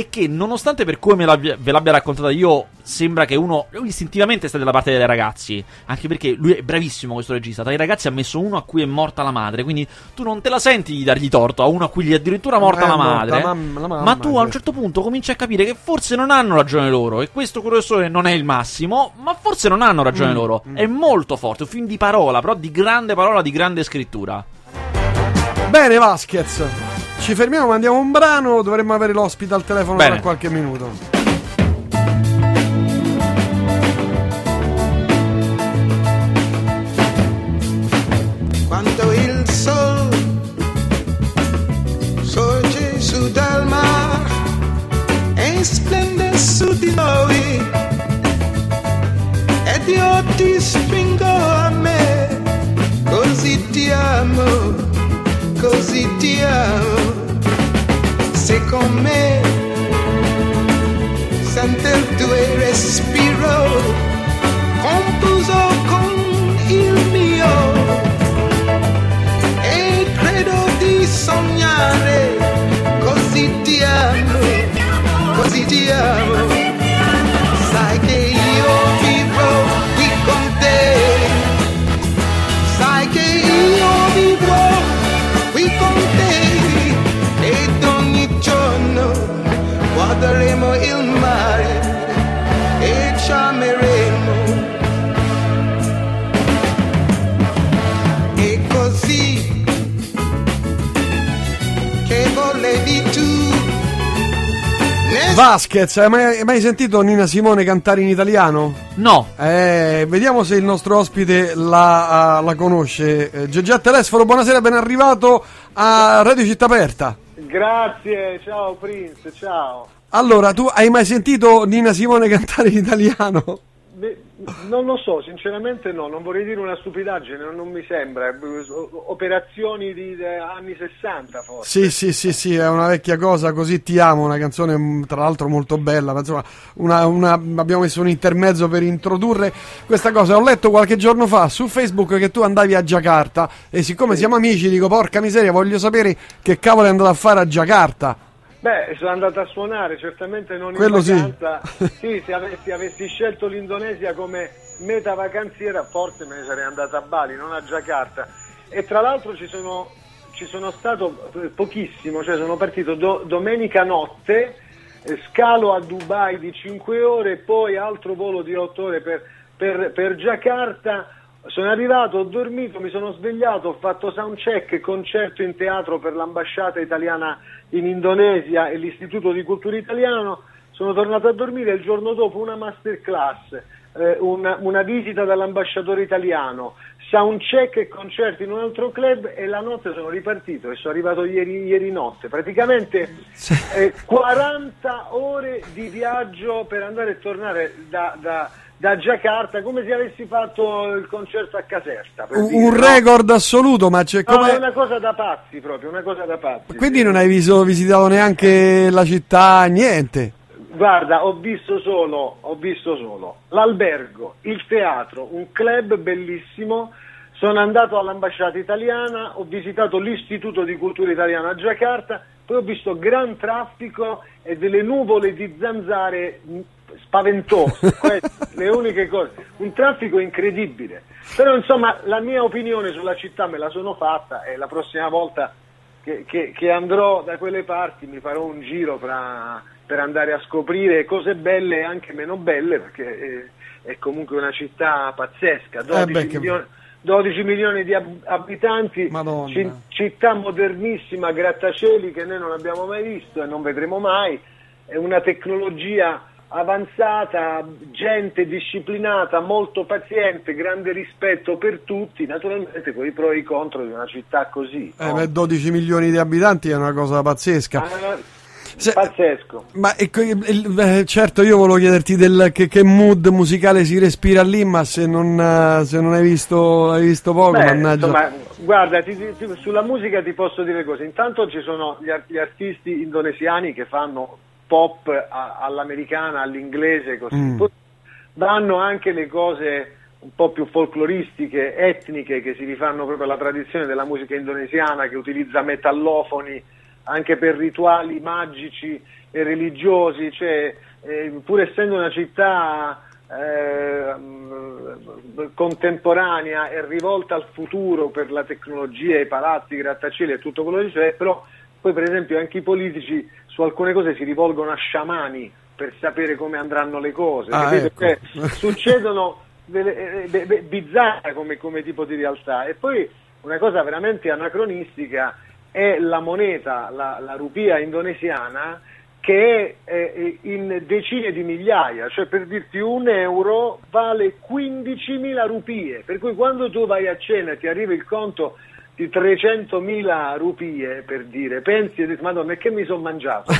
è che, nonostante per come l'abbia- ve l'abbia raccontata io, sembra che uno istintivamente sta dalla parte dei ragazzi. Anche perché lui è bravissimo, questo regista. Tra i ragazzi ha messo uno a cui è morta la madre. Quindi tu non te la senti di dargli torto a uno a cui gli è addirittura morta
È
la
morta
madre.
mam- la mamma,
ma tu a un
certo.
certo punto cominci a capire che forse non hanno ragione loro. E questo professore non è il massimo, ma forse non hanno ragione
Mm,
loro.
mm.
È molto forte, un film di parola, però di grande parola, di grande scrittura.
Bene, Vasquez. Ci fermiamo, mandiamo un brano. Dovremmo avere l'ospite al telefono
Bene.
tra qualche minuto.
quando il sol sorge su dal mar e splende su di noi ed io ti stringo così ti amo. Se con me sente il tuo respiro guarderemo il mare e ci ameremo e così che volevi tu
Vasquez, hai mai, hai mai sentito Nina Simone cantare in italiano?
No,
Eh, vediamo se il nostro ospite la, ah, la conosce. Eh, Telesforo, buonasera, ben arrivato a Radio Città Aperta.
Grazie, ciao Prince, ciao.
Allora, tu hai mai sentito Nina Simone cantare in italiano?
Beh, non lo so, sinceramente no, non vorrei dire una stupidaggine, non, non mi sembra. Operazioni di eh, anni 60 forse.
Sì, sì, sì, sì, è una vecchia cosa, così ti amo, una canzone mm, tra l'altro molto bella, ma insomma, una- una- abbiamo messo un intermezzo per introdurre questa cosa. Ho letto qualche giorno fa su Facebook che tu andavi a Giacarta e siccome siamo amici dico porca miseria, voglio sapere che cavolo è andato a fare a Giacarta.
Beh, sono andato a suonare, certamente non in
Quello sì.
vacanza. Sì, se avessi, avessi scelto l'Indonesia come meta vacanziera, forse me ne sarei andato a Bali, non a Giacarta. E tra l'altro ci sono, ci sono stato eh, pochissimo, cioè sono partito do- domenica notte, eh, scalo a Dubai di 5 ore, poi altro volo di 8 ore per, per, per Giacarta. Sono arrivato, ho dormito, mi sono svegliato, ho fatto soundcheck, concerto in teatro per l'ambasciata italiana in Indonesia e l'Istituto di Cultura Italiano. Sono tornato a dormire il giorno dopo una masterclass, eh, una, una visita dall'ambasciatore italiano, soundcheck e concerti in un altro club e la notte sono ripartito e sono arrivato ieri, ieri notte. Praticamente eh, 40 ore di viaggio per andare e tornare da, da, da Giacarta come se avessi fatto il concerto a Caserta.
Un,
dire,
un
no?
record assoluto, ma c'è
No,
come...
è una cosa da pazzi proprio, una cosa da pazzi.
Quindi
sì.
non hai viso- visitato neanche la città, niente.
Guarda, ho visto solo, ho visto solo l'albergo, il teatro, un club bellissimo. Sono andato all'ambasciata italiana, ho visitato l'Istituto di Cultura Italiana a Giacarta, poi ho visto gran traffico e delle nuvole di zanzare mh, spaventose, queste, le uniche cose, un traffico incredibile. Però insomma la mia opinione sulla città me la sono fatta e la prossima volta che, che- che andrò da quelle parti mi farò un giro fra- per andare a scoprire cose belle e anche meno belle perché eh, è comunque una città pazzesca, 12,
Eh beh, che-
milioni, 12 milioni di ab- abitanti, ci- città modernissima, grattacieli che noi non abbiamo mai visto e non vedremo mai, è una tecnologia avanzata, gente disciplinata, molto paziente, grande rispetto per tutti, naturalmente con i pro e i contro di una città così.
Eh,
no?
beh, 12 milioni di abitanti è una cosa pazzesca.
Ah,
Se-
pazzesco.
Ma eh, certo, io volevo chiederti del, che, che mood musicale si respira lì, ma se non, eh, se non hai, visto, hai visto poco,
Beh,
mannaggia.
insomma, guarda, ti- ti- sulla musica ti posso dire cose. Intanto ci sono gli, gli artisti indonesiani che fanno pop a- all'americana, all'inglese, così.
Mm.
Danno anche le cose un po' più folcloristiche, etniche, che si rifanno proprio alla tradizione della musica indonesiana, che utilizza metallofoni anche per rituali magici e religiosi, cioè, eh, pur essendo una città eh, contemporanea e rivolta al futuro per la tecnologia, i palazzi, i grattacieli e tutto quello che c'è, però poi per esempio anche i politici su alcune cose si rivolgono a sciamani per sapere come andranno le cose,
Ah, ecco.
Cioè, succedono delle, eh, beh, beh, bizzarre come, come tipo di realtà. E poi una cosa veramente anacronistica è la moneta, la, la rupia indonesiana che è eh, in decine di migliaia, cioè per dirti un euro vale 15.000 rupie, per cui quando tu vai a cena e ti arriva il conto di 300.000 rupie per dire, pensi e dici madonna che mi sono mangiato,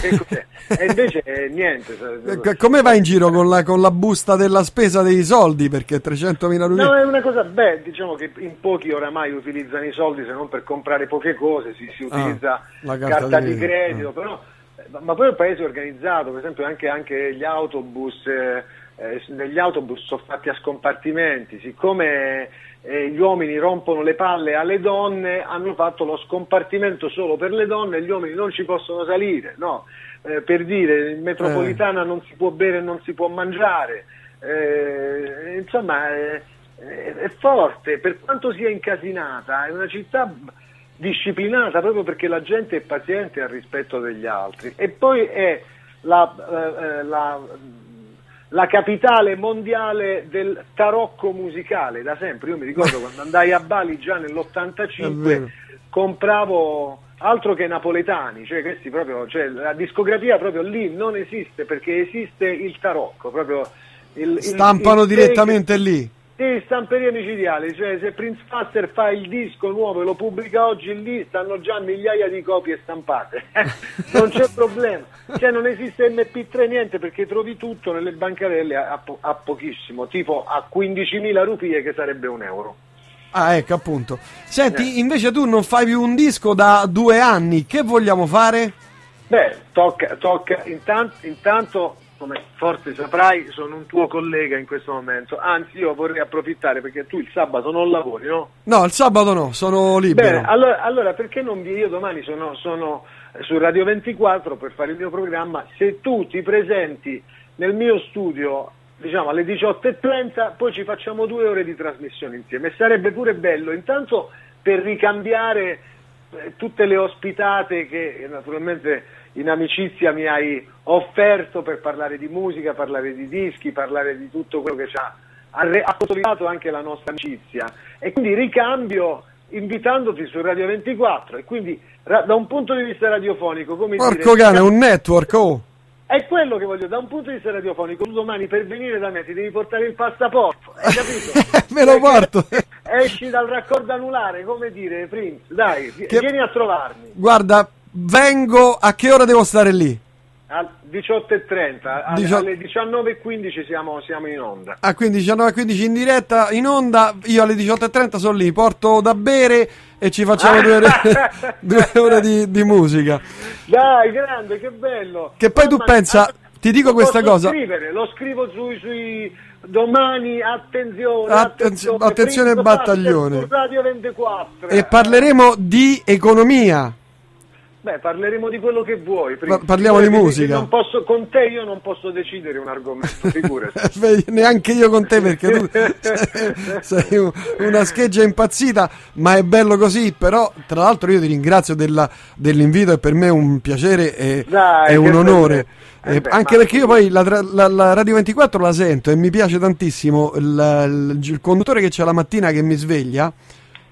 e invece eh, niente.
Eh, Come vai in giro con la, con la busta della spesa dei soldi? Perché 300.000 rupie...
No, è una cosa, beh, diciamo che in pochi oramai utilizzano i soldi se non per comprare poche cose, si, si
Ah,
utilizza
la carta
carta,
di
di
credito,
credito, però, eh, ma- ma poi è un paese organizzato, per esempio anche, anche gli autobus, eh, eh, negli autobus sono fatti a scompartimenti, siccome eh, gli uomini rompono le palle alle donne, hanno fatto lo scompartimento solo per le donne e gli uomini non ci possono salire, no? Eh, per dire, in metropolitana non si può bere e non si può mangiare, eh, insomma è, è- forte, per quanto sia incasinata, è una città disciplinata proprio perché la gente è paziente al rispetto degli altri. E poi è la, eh, eh, la- la capitale mondiale del tarocco musicale da sempre. Io mi ricordo quando andai a Bali già
È vero.
nell'85 compravo altro che napoletani, cioè questi proprio, cioè la discografia proprio lì non esiste perché esiste il tarocco, proprio il, il-
Stampano
il-
direttamente lì.
Sì, stamperia micidiale, cioè se Prince Master fa il disco nuovo e lo pubblica oggi lì stanno già migliaia di copie stampate, non c'è problema, cioè non esiste MP3 niente perché trovi tutto nelle bancarelle a, a po- a pochissimo, tipo a 15.000 rupie che sarebbe un euro.
Ah, ecco, appunto. Senti,
Eh.
invece tu non fai più un disco da due anni, che vogliamo fare?
Beh, tocca, tocca intanto, intanto, come forse saprai, sono un tuo collega in questo momento, anzi io vorrei approfittare perché tu il sabato non lavori, no?
No, il sabato no, sono libero.
Bene, allora, allora perché non vi... Io domani sono, sono su Radio 24 per fare il mio programma, se tu ti presenti nel mio studio diciamo alle 18.30 poi ci facciamo due ore di trasmissione insieme sarebbe pure bello intanto per ricambiare eh, tutte le ospitate che naturalmente in amicizia mi hai offerto per parlare di musica, parlare di dischi, parlare di tutto quello che ci ha ha consolidato anche la nostra amicizia e quindi ricambio invitandoti su Radio 24 e quindi da un punto di vista radiofonico come
Porco
dire,
cane, un network, oh.
è quello che voglio, da un punto di vista radiofonico, tu domani per venire da me ti devi portare il passaporto. hai capito?
Me lo porto.
Esci dal raccordo anulare, come dire, Prince, dai,
Che-
vieni a trovarmi.
Guarda, vengo. A che ora devo stare lì?
Alle 18.30, alle,
Dicio-
alle 19.15 siamo, siamo in onda.
A 15, 19.15 in diretta, in onda. Io alle 18.30 sono lì, porto da bere e ci facciamo due ore, due ore di, di musica.
Dai, grande, che bello.
Che poi tu
Mamma-
pensa-
ah,
ti dico questa cosa.
Scrivere, lo scrivo sui, sui domani, attenzione,
Attenzio- attenzione,
Prince
battaglione.
Radio 24.
E parleremo di economia.
Beh, parleremo di quello che vuoi. Prince.
Pa- parliamo di musica.
Non posso, con te io non posso decidere un argomento, figurati.
Vedi, Neanche io con te perché tu sei un- una scheggia impazzita, ma è bello così. Però, tra l'altro, io ti ringrazio della- dell'invito, è per me un piacere e
Dai,
un onore.
Eh
Eh,
beh,
anche perché io poi la, la- la Radio 24 la sento e mi piace tantissimo il, il- il conduttore che c'è la mattina che mi sveglia,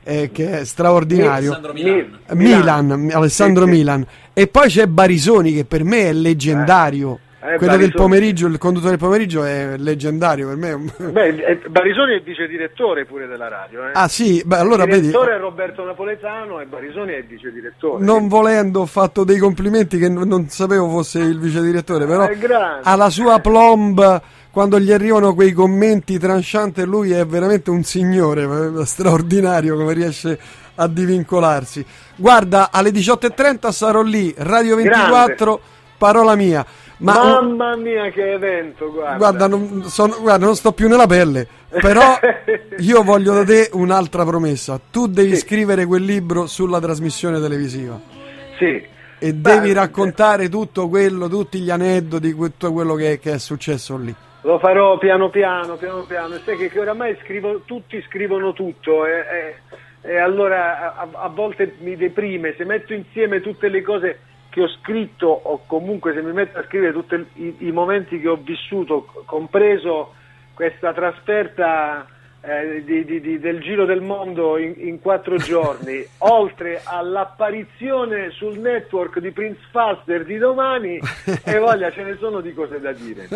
eh, che è straordinario.
Alessandro
Milan.
Milan.
Milan, Alessandro
Sì, sì.
Milan. E poi c'è Barisoni che per me è leggendario.
Eh,
Quello del
Barisoni.
pomeriggio, il conduttore del pomeriggio è leggendario per me.
Beh, eh, Barisoni è vice direttore pure della radio. Eh.
Ah sì, beh allora
il
vedi,
direttore è Roberto Napoletano e Barisoni è il vice direttore.
non volendo ho fatto dei complimenti che non sapevo fosse il vice direttore, però
È grande.
alla sua plomb quando gli arrivano quei commenti trancianti lui è veramente un signore, eh, straordinario come riesce a divincolarsi. Guarda, alle 18.30 sarò lì, Radio 24, parola mia. Ma
Mamma mia che evento, guarda.
Guarda non, sono- guarda, non sto più nella pelle, però io voglio da te un'altra promessa. Tu devi
Sì.
scrivere quel libro sulla trasmissione televisiva
Sì.
e
Beh,
devi raccontare tutto quello, tutti gli aneddoti, tutto quello che, che è successo lì.
Lo farò piano piano, piano piano. Sai che, che oramai scrivo, tutti scrivono tutto e, e- e allora a, a volte mi deprime. Se metto insieme tutte le cose che ho scritto o comunque se mi metto a scrivere tutti i, i momenti che ho vissuto, compreso questa trasferta eh, di- di- di- del giro del mondo in, in quattro giorni, oltre all'apparizione sul network di Prince Faster di domani, e voglia ce ne sono di cose da dire.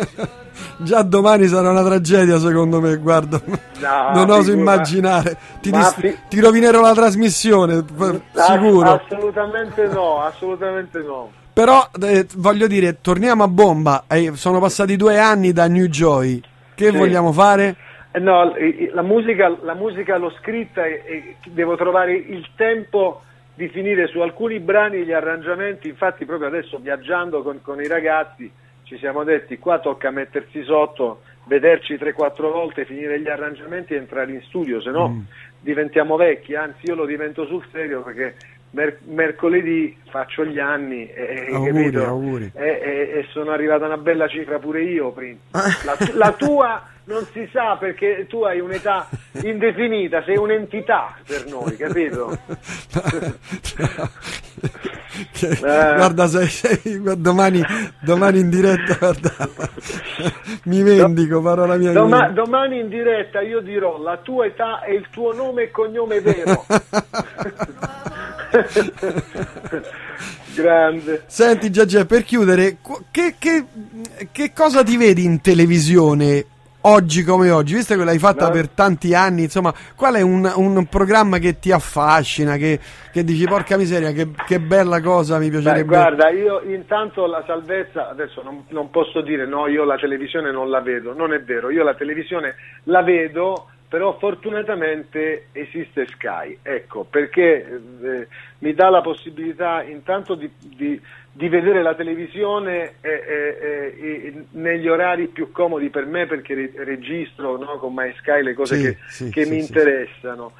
Già domani sarà una tragedia secondo me, guarda.
No,
non oso
figura-
immaginare. Ti, dis-
fi-
ti rovinerò la trasmissione, p- sicuro.
Ass- assolutamente no, assolutamente no.
Però eh, voglio dire, torniamo a bomba. Eh, sono passati due anni da New Joy. Che
Sì.
vogliamo fare?
Eh, No, la musica, la musica l'ho scritta e, e devo trovare il tempo di finire su alcuni brani gli arrangiamenti. Infatti, proprio adesso viaggiando con, con i ragazzi ci siamo detti: qua tocca mettersi sotto, vederci 3-4 volte, finire gli arrangiamenti e entrare in studio, se no diventiamo vecchi. Anzi, io lo divento sul serio perché mer- mercoledì faccio gli anni e, e-
Auguri, auguri.
E, e- sono arrivata a una bella cifra pure io, Prince. La, la tua non si sa perché tu hai un'età indefinita, sei un'entità per noi, capito?
Che-
Eh.
Guarda, sei, sei- domani, domani in diretta, guarda, mi vendico, parola mia.
Doma- domani in diretta io dirò la tua età e il tuo nome e cognome vero. Grande.
Senti Giagè, per chiudere, che, che- che cosa ti vedi in televisione oggi come oggi? Visto che l'hai fatta
No.
per tanti anni, insomma, qual è un, un programma che ti affascina, che, che dici porca miseria, che, che bella cosa mi
Beh,
piacerebbe?
guarda, io intanto la salvezza, adesso non, non posso dire no, io la televisione non la vedo, non è vero, io la televisione la vedo, però fortunatamente esiste Sky, ecco, perché eh, mi dà la possibilità intanto di, di- di vedere la televisione eh, eh, eh, negli orari più comodi per me perché re- registro no, con MySky le cose
Sì,
che,
sì,
che
sì,
mi interessano.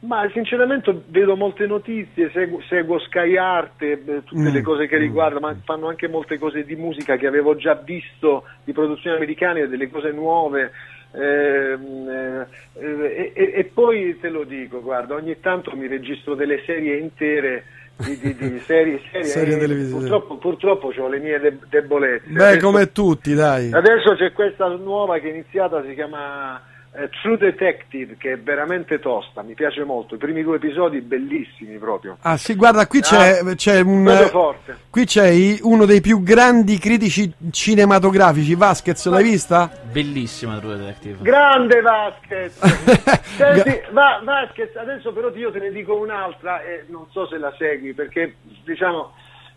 Ma sinceramente vedo molte notizie, seguo, seguo Sky Art, eh, tutte
Mm,
le cose che
mm,
riguardano, ma fanno anche molte cose di musica che avevo già visto di produzioni americane, delle cose nuove. ehm, eh, eh, e, e poi te lo dico, guarda, ogni tanto mi registro delle serie intere di, di- di serie, serie,
Serie televisive.
Purtroppo, purtroppo ho le mie de- debolezze.
Beh,
Adesso-
come tutti, dai.
Adesso c'è questa nuova che è iniziata, si chiama eh, True Detective, che è veramente tosta, mi piace molto. I primi due episodi bellissimi proprio.
Ah sì, guarda, qui c'è,
Ah,
c'è un...
forte.
Qui c'è i- uno dei più grandi critici cinematografici, Vasquez, l'hai vista?
Bellissima True Detective.
Grande Vasquez! Senti, va, Vasquez, adesso però io te ne dico un'altra e non so se la segui perché diciamo.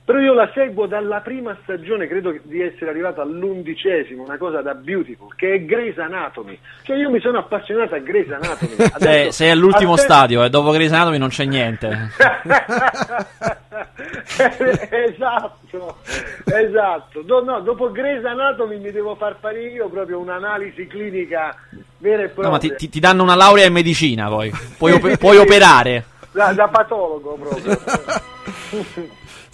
Però io la seguo dalla prima stagione, credo di essere arrivato all'undicesimo, una cosa da beautiful, che è Grey's Anatomy. Cioè io mi sono appassionato a Grey's Anatomy.
Sei,
Adesso-
sei all'ultimo
aspetta-
stadio, e dopo Grey's Anatomy non c'è niente.
esatto, esatto. Do- no, dopo Grey's Anatomy mi devo far fare io proprio un'analisi clinica vera e propria.
No, ma ti, ti- ti danno una laurea in medicina poi. Puoi, puoi operare.
Da, da patologo proprio.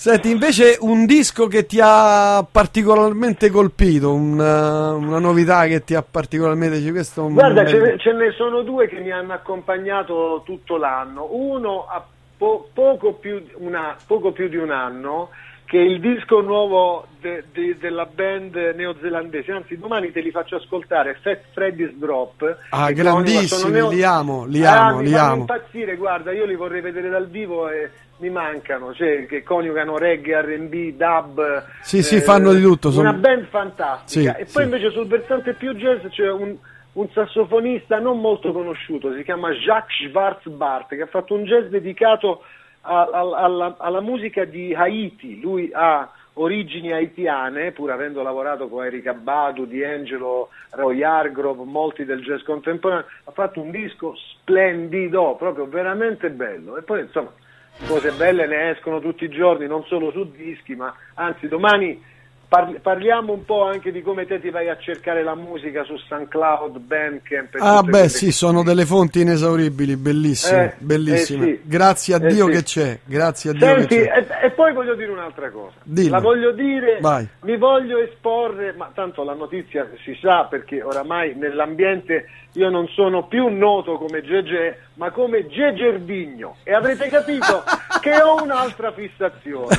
Senti, invece un disco che ti ha particolarmente colpito, una, una novità che ti ha particolarmente... Questo
Guarda, ce ne, ce ne sono due che mi hanno accompagnato tutto l'anno. Uno ha po- poco, più, una- poco più di un anno, che è il disco nuovo de- de- della band neozelandese. Anzi, domani te li faccio ascoltare. Fat Freddy's Drop.
Ah, grandissimi,
sono neo-
li amo, li
Ah,
amo,
mi
li
fanno
amo.
impazzire, guarda, io li vorrei vedere dal vivo e mi mancano, cioè, che coniugano reggae, R&B, dub.
Sì, sì, fanno di tutto,
Una
sono-
band fantastica.
Sì,
e poi
sì.
invece sul versante più jazz c'è un, un sassofonista non molto conosciuto, si chiama Jacques Schwarzbart, che ha fatto un jazz dedicato a- a- alla, alla musica di Haiti. Lui ha origini haitiane, pur avendo lavorato con Erika Badu, D'Angelo, Roy Hargrove, molti del jazz contemporaneo, ha fatto un disco splendido, proprio veramente bello. E poi insomma, cose belle ne escono tutti i giorni, non solo su dischi, ma anzi domani par- parliamo un po' anche di come te ti vai a cercare la musica su SoundCloud, Bandcamp.
Ah beh sì, sono delle fonti inesauribili, bellissime,
Eh,
bellissime.
eh sì.
Grazie a
Eh
Dio
sì.
che c'è, grazie a Dio
Senti,
che c'è.
E, poi voglio dire un'altra cosa.
Dillo.
La voglio dire,
Vai.
mi voglio esporre, ma tanto la notizia si sa perché oramai nell'ambiente io non sono più noto come Gege, ma come Gegerdigno. E avrete capito che ho un'altra fissazione.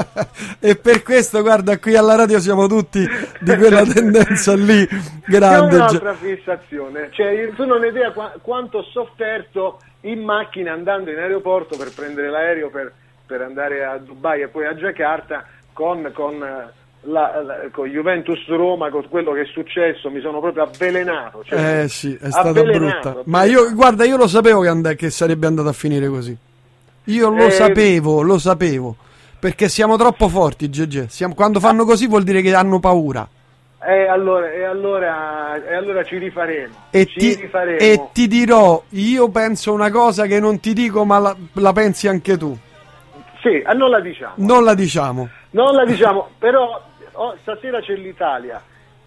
e per questo, guarda, qui alla radio siamo tutti di quella tendenza lì, grande.
un'altra fissazione. Cioè, io- tu non hai idea qua- quanto ho sofferto in macchina andando in aeroporto per prendere l'aereo per, per andare a Dubai e poi a Jakarta con, con, eh, la, la- con Juventus Roma, con quello che è successo, mi sono proprio avvelenato. cioè,
Eh sì, è stata
avvelenato,
brutta. Ma io, guarda, io lo sapevo che, and- che sarebbe andata a finire così. Io lo
Eh,
sapevo, lo sapevo. Perché siamo troppo forti, GG. Siamo- quando fanno così vuol dire che hanno paura.
E allora, e allora, e allora ci rifaremo.
E
ci
ti,
rifaremo.
e ti dirò, io penso una cosa che non ti dico, ma la, la pensi anche tu.
Sì, ah, non la diciamo.
Non la diciamo.
Non la diciamo, però oh, stasera c'è l'Italia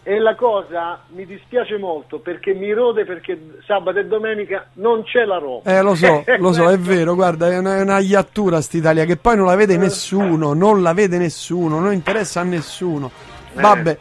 e la cosa mi dispiace molto perché mi rode perché sabato e domenica non c'è la Roma.
Eh, lo so, lo so, è vero, guarda, è una, è una iattura st'Italia che poi non la vede nessuno, non la vede nessuno, non interessa a nessuno. Vabbè.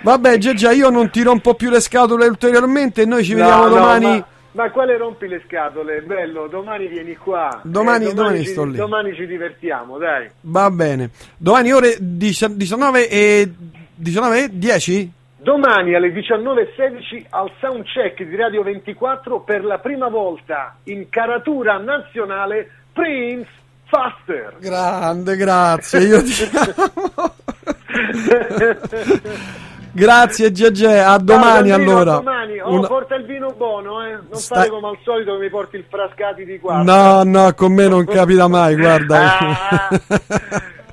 Vabbè, Geggia, io non ti rompo più le scatole ulteriormente noi ci
No,
vediamo
no,
domani.
ma, ma quale rompi le scatole? Bello, domani vieni qua.
Domani-
Eh,
domani
ci,
sto lì.
domani ci divertiamo, dai.
Va bene. Domani ore 19 e 19 e 10?
Domani alle 19.16 al soundcheck di Radio 24 per la prima volta in caratura nazionale Prince Faster.
Grande, grazie. Io ti amo. Grazie Gegge, a domani
Ciao,
allora.
a domani. Oh,
Una-
porta il vino buono, eh. Non
Stai-
fare come al solito che mi porti il frascati di qua.
No, no, con me non capita mai, guarda.
Ah.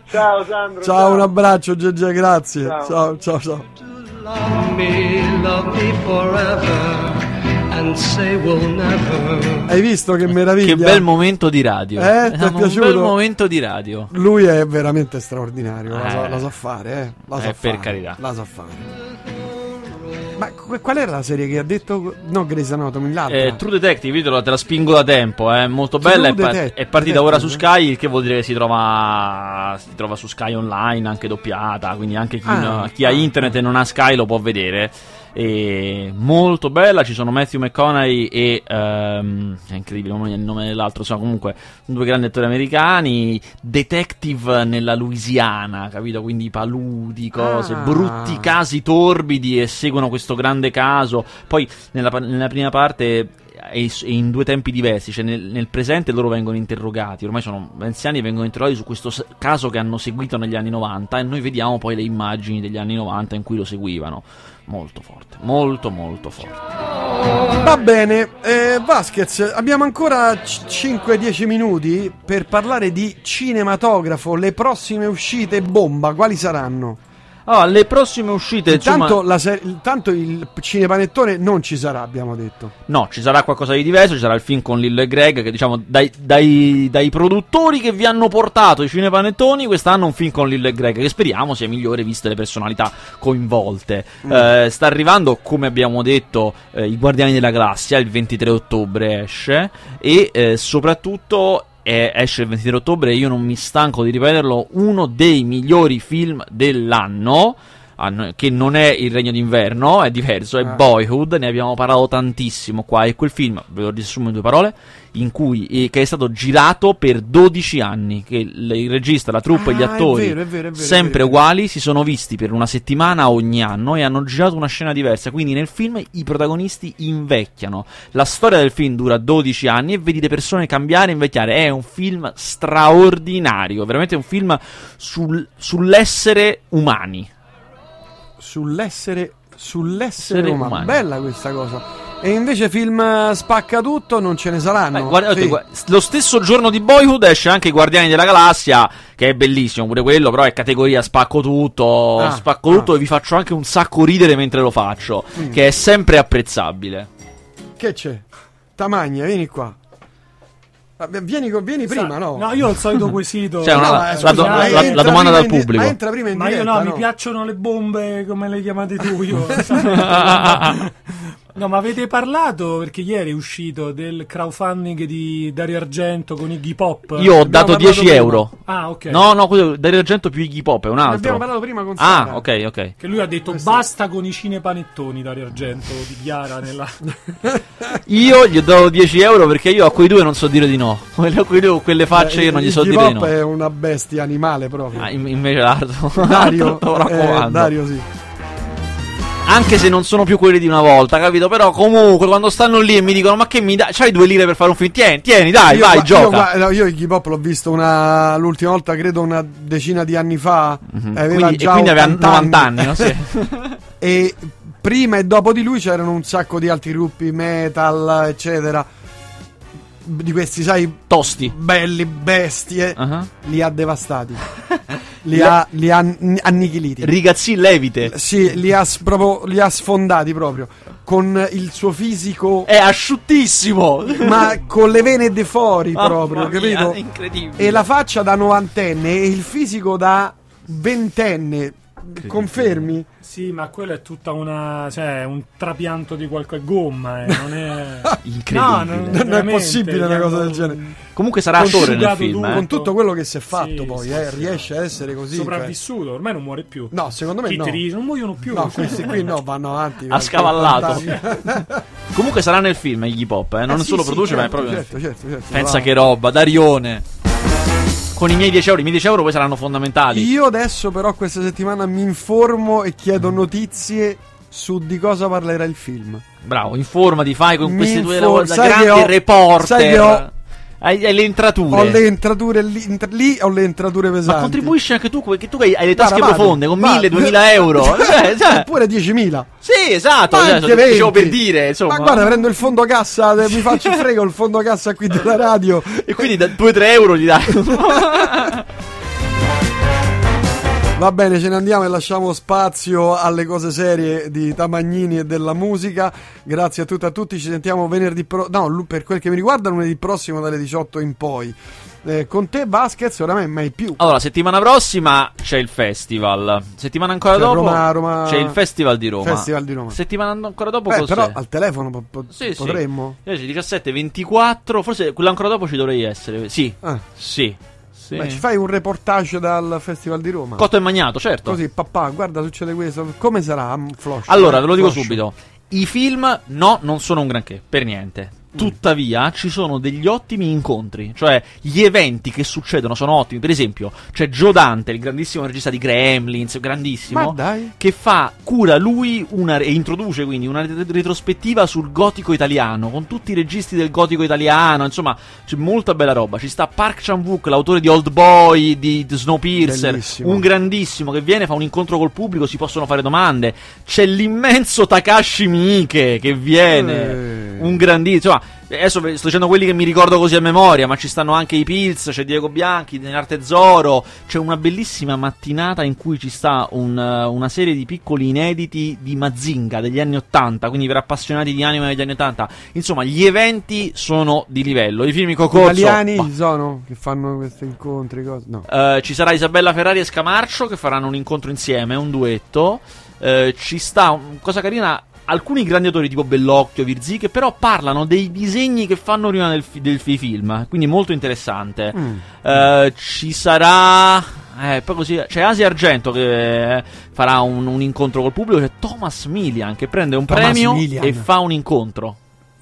Ciao Sandro.
Ciao, un abbraccio Gegge, grazie.
Ciao.
Ciao, ciao, ciao. Hai visto che meraviglia?
Che bel momento di radio.
Eh, ti è
un
piaciuto?
bel momento di radio.
Lui è veramente straordinario, la, sa,
Eh.
la sa fare, eh. La sa
Eh, per
fare,
carità.
La sa fare. Ma qu- qual era la serie che ha detto? No, Grey's Anatomy, l'altra.
Eh, True Detective, io te la, spingo da tempo, è molto
True
bella. È, par-
Detective,
è partita ora su
Detective.
Sky, il che vuol dire che si trova, si trova su Sky online, anche doppiata. Quindi anche chi,
Ah,
no- chi ha
ah,
internet e non ha Sky lo può vedere. E molto bella, ci sono Matthew McConaughey e ehm, è incredibile, il nome dell'altro, sono comunque due grandi attori americani, detective nella Louisiana, capito? Quindi paludi, cose,
Ah.
brutti casi torbidi e seguono questo grande caso. Poi nella, nella prima parte è in due tempi diversi, cioè nel, nel presente loro vengono interrogati, ormai sono anziani e vengono interrogati su questo caso che hanno seguito negli anni 90 e noi vediamo poi le immagini degli anni 90 in cui lo seguivano. Molto forte, molto molto forte.
Va bene, eh, Vasquez, abbiamo ancora c- 5-10 minuti per parlare di cinematografo. Le prossime uscite bomba, quali saranno?
Allora, le prossime uscite, insomma,
Intanto, la ser- intanto il cinepanettone non ci sarà, abbiamo detto.
No, ci sarà qualcosa di diverso, ci sarà il film con Lillo e Greg che diciamo dai, dai- dai produttori che vi hanno portato i cinepanettoni quest'anno un film con Lillo e Greg che speriamo sia migliore viste le personalità coinvolte. Eh, sta arrivando, come abbiamo detto, eh, I Guardiani della Galassia il 23 ottobre esce e eh, soprattutto eh, esce il 23 ottobre io non mi stanco di ripeterlo, uno dei migliori film dell'anno ah, che non è Il Regno d'Inverno, è diverso, è
Ah.
Boyhood, ne abbiamo parlato tantissimo qua, è quel film, ve lo riassumo in due parole, in cui, eh, che è stato girato per 12 anni, che il, il regista, la troupe e gli
Ah, è
attori,
vero, è vero, è vero,
sempre uguali, si sono visti per una settimana ogni anno e hanno girato una scena diversa, quindi nel film i protagonisti invecchiano. La storia del film dura 12 anni e vedi le persone cambiare e invecchiare, è un film straordinario, veramente un film sul- sull'essere umani.
Sull'essere, sull'essere
Essere
umano.
umani.
Bella questa cosa. E invece film eh, spacca tutto non ce ne saranno.
Beh, guarda-
Sì.
lo stesso giorno di Boyhood esce anche I Guardiani della Galassia, che è bellissimo pure quello, però è categoria spacco tutto,
Ah,
spacco
ah.
tutto e vi faccio anche un sacco ridere mentre lo faccio,
Mm.
che è sempre apprezzabile.
Che c'è? Tamagna, vieni qua. Vieni, vieni prima, no?
No, io ho il solito quesito.
Cioè,
No,
la-
eh,
la do-
ma
la- la domanda dal
in di-
pubblico.
ma entra prima in
Ma io
diretta,
no, mi piacciono le bombe come le hai chiamate tu. Io, no, ma avete parlato perché ieri è uscito del crowdfunding di Dario Argento con Iggy Pop?
Io ho dato
parlato
10
prima.
euro.
Ah, ok.
No, no, quello Dario Argento più Iggy Pop, è un
Ne abbiamo
altro.
parlato prima con Sara.
Ah, ok, ok.
Che lui ha detto basta con i cinepanettoni Dario Argento, dichiara nella...
Io gli ho dato 10 euro perché io a quei due non so dire di no. Quelle, a quei due, quelle facce io non gli so
Iggy
dire di
Pop
no.
è una bestia animale proprio.
Ah, in- invece l'altro.
Dario, eh. Dario sì.
Anche se non sono più quelli di una volta, capito? Però comunque quando stanno lì e mi dicono ma che mi dai? C'hai due lire per fare un film? Tieni, tieni, dai,
io,
vai,
gua-
gioca.
Io, no, io Iggy Pop l'ho visto una, l'ultima volta, credo una decina di anni fa.
Mhm.
Aveva
Quindi,
già
e quindi aveva
80
90 anni, no? Sì.
E prima e dopo di lui c'erano un sacco di altri gruppi metal, eccetera. Di questi, sai,
Tosti.
belli bestie.
Ah.
Li ha devastati. li, ha, li ha ann- annichiliti.
Rigazzi levite.
sì, li ha, proprio, li ha sfondati proprio. Con il suo fisico,
È asciuttissimo.
ma con le vene de fuori
Mamma
proprio,
mia,
capito?
è incredibile.
E la faccia da novantenne e il fisico da ventenne. Confermi?
Sì, ma quello è tutta una... cioè, un trapianto di qualche gomma, eh, non è...
Incredibile.
No, non,
Non è possibile una cosa del genere.
Comunque sarà attore nel film. eh.
Con tutto quello che si è fatto
Sì,
poi,
sì,
eh,
sì.
riesce a essere così. cioè.
Sopravvissuto, ormai non muore più.
No, secondo me
Chi
no.
dice, non muoiono più.
No, questi qui no, vanno avanti.
Ha scavallato. Comunque sarà nel film Iggy Pop, eh. Non
Eh, sì,
solo
sì,
produce, ma è
certo,
proprio.
Certo, certo, certo.
Pensa
Va.
che roba, Darione. Con i miei 10 euro, i miei 10 euro poi saranno fondamentali.
Io adesso però questa settimana mi informo e chiedo notizie su di cosa parlerà il film.
Bravo, informati, fai con
Mi
queste tue lavori da grande
ho-
reporter.
sai che ho-
Hai, hai le entrature.
Ho le entrature lì, lì ho le entrature pesanti.
Ma contribuisci anche tu, che tu hai hai le tasche
Guarda, vado,
profonde con
vado.
1000-2000 euro. Cioè, cioè,
Oppure 10.000.
sì, esatto.
Ma
cioè,
anche
dicevo
20.
per dire, insomma.
Ma guarda, prendo il fondo cassa, eh, mi faccio il frego il fondo cassa qui della radio.
E quindi da 2-3 euro gli dai.
Va bene, ce ne andiamo e lasciamo spazio alle cose serie di Tamagnini e della musica. Grazie a tutti e a tutti. Ci sentiamo venerdì pro- No, per quel che mi riguarda, lunedì prossimo dalle 18 in poi. Eh, con te, Vasquez, oramai mai più.
allora, settimana prossima c'è il festival. Settimana ancora
C'è
dopo
Roma- Roma-
c'è il Festival di Roma.
Festival di Roma.
Settimana ancora dopo
Eh,
cos'è?
però al telefono po- po-
Sì, sì.
potremmo.
Invece 17, 24, forse quella ancora dopo ci dovrei essere. Sì,
Ah,
sì, Sì.
Beh, ci fai un reportage dal Festival di Roma.
Cotto e Magnato, certo.
Così, papà, guarda, succede questo. Come sarà? Mm, Flosh.
Allora, ve lo dico
Flosh.
subito. I film, no, non sono un granché, per niente. Tuttavia, ci sono degli ottimi incontri. Cioè, gli eventi che succedono sono ottimi. Per esempio, c'è Joe Dante, il grandissimo regista di Gremlins, grandissimo. Che fa, cura lui una, e introduce quindi una ret- retrospettiva sul gotico italiano, con tutti i registi del gotico italiano. Insomma, c'è molta bella roba. Ci sta Park Chan-wook, l'autore di Old Boy, di, di Snowpiercer,
Bellissimo.
un grandissimo che viene, fa un incontro col pubblico, si possono fare domande. C'è l'immenso Takashi Miike che viene,
Eh.
un grandissimo. Insomma, adesso sto dicendo quelli che mi ricordo così a memoria, ma ci stanno anche i Pilz, c'è Diego Bianchi, Arte Zoro. C'è una bellissima mattinata in cui ci sta un, eh, una serie di piccoli inediti di Mazinga degli anni 80, quindi per appassionati di anime degli anni 80. Insomma, gli eventi sono di livello. I film Cocozzo.
Italiani
bah.
ci sono che fanno questi incontri. Cose. No.
Eh, ci sarà Isabella Ferrari e Scamarcio che faranno un incontro insieme, un duetto. Eh, ci sta, cosa carina, alcuni grandi autori tipo Bellocchio, Virzì, che però parlano dei disegni che fanno prima del, fi- del fi- film, quindi molto interessante.
Mm.
Eh, ci sarà... Eh, poi così, c'è Asia Argento che eh, farà un, un incontro col pubblico, c'è Thomas Milian che prende un
Thomas
premio
Milian.
e fa un incontro.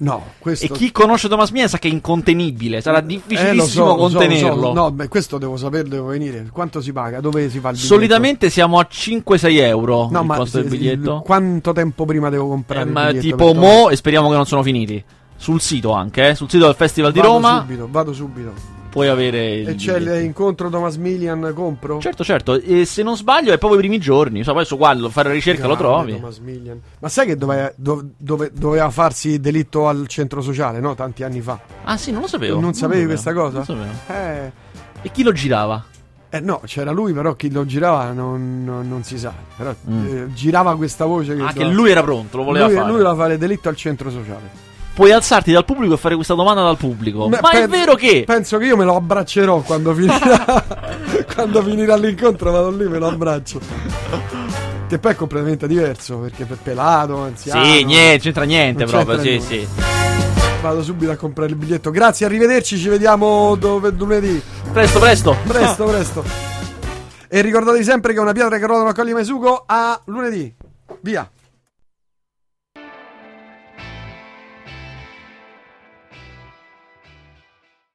No, questo.
E chi conosce Thomas Milian sa che è incontenibile, sarà
Eh,
difficilissimo
so, lo so, lo so.
contenerlo.
No, beh, questo devo saperlo, devo venire. Quanto si paga? Dove si fa il biglietto?
Solitamente siamo a 5-6 euro
No,
il
ma
costo del biglietto.
quanto tempo prima devo comprare
Eh,
il
ma tipo mo e speriamo che non sono finiti. Sul sito anche, eh, sul sito del Festival di
Vado
Roma
subito, vado subito.
Puoi avere
E c'è
biglietto.
l'incontro Thomas Milian, compro?
Certo, certo, e se non sbaglio è proprio i primi giorni, so, qua lo- fare la ricerca lo
Grande
trovi.
Thomas Milian. Ma sai che dove- dove- dove- doveva farsi delitto al centro sociale, no? Tanti anni fa.
Ah sì, non lo sapevo.
Non sapevi
lo
questa cosa?
Non sapevo.
Eh,
E chi lo girava?
eh, no, c'era lui, però chi lo girava non, non- non si sa. Però
Mm.
eh, girava questa voce che,
Ah, che
doveva-
lui era pronto, lo voleva
lui,
fare.
lui voleva fare delitto al centro sociale.
Puoi alzarti dal pubblico e fare questa domanda dal pubblico.
Beh,
Ma è
pen-
vero che...
Penso che io me lo abbraccerò quando finirà. quando finirà l'incontro, vado lì me lo abbraccio. Che poi è completamente diverso perché per pelato, anziano.
Sì, niente, c'entra niente proprio,
c'entra
sì,
niente.
sì.
Vado subito a comprare il biglietto. Grazie, arrivederci. Ci vediamo dove, lunedì.
Presto, presto.
Presto, presto. E ricordatevi sempre che una pietra che rotola non accoglie mai sugo. A lunedì. Via.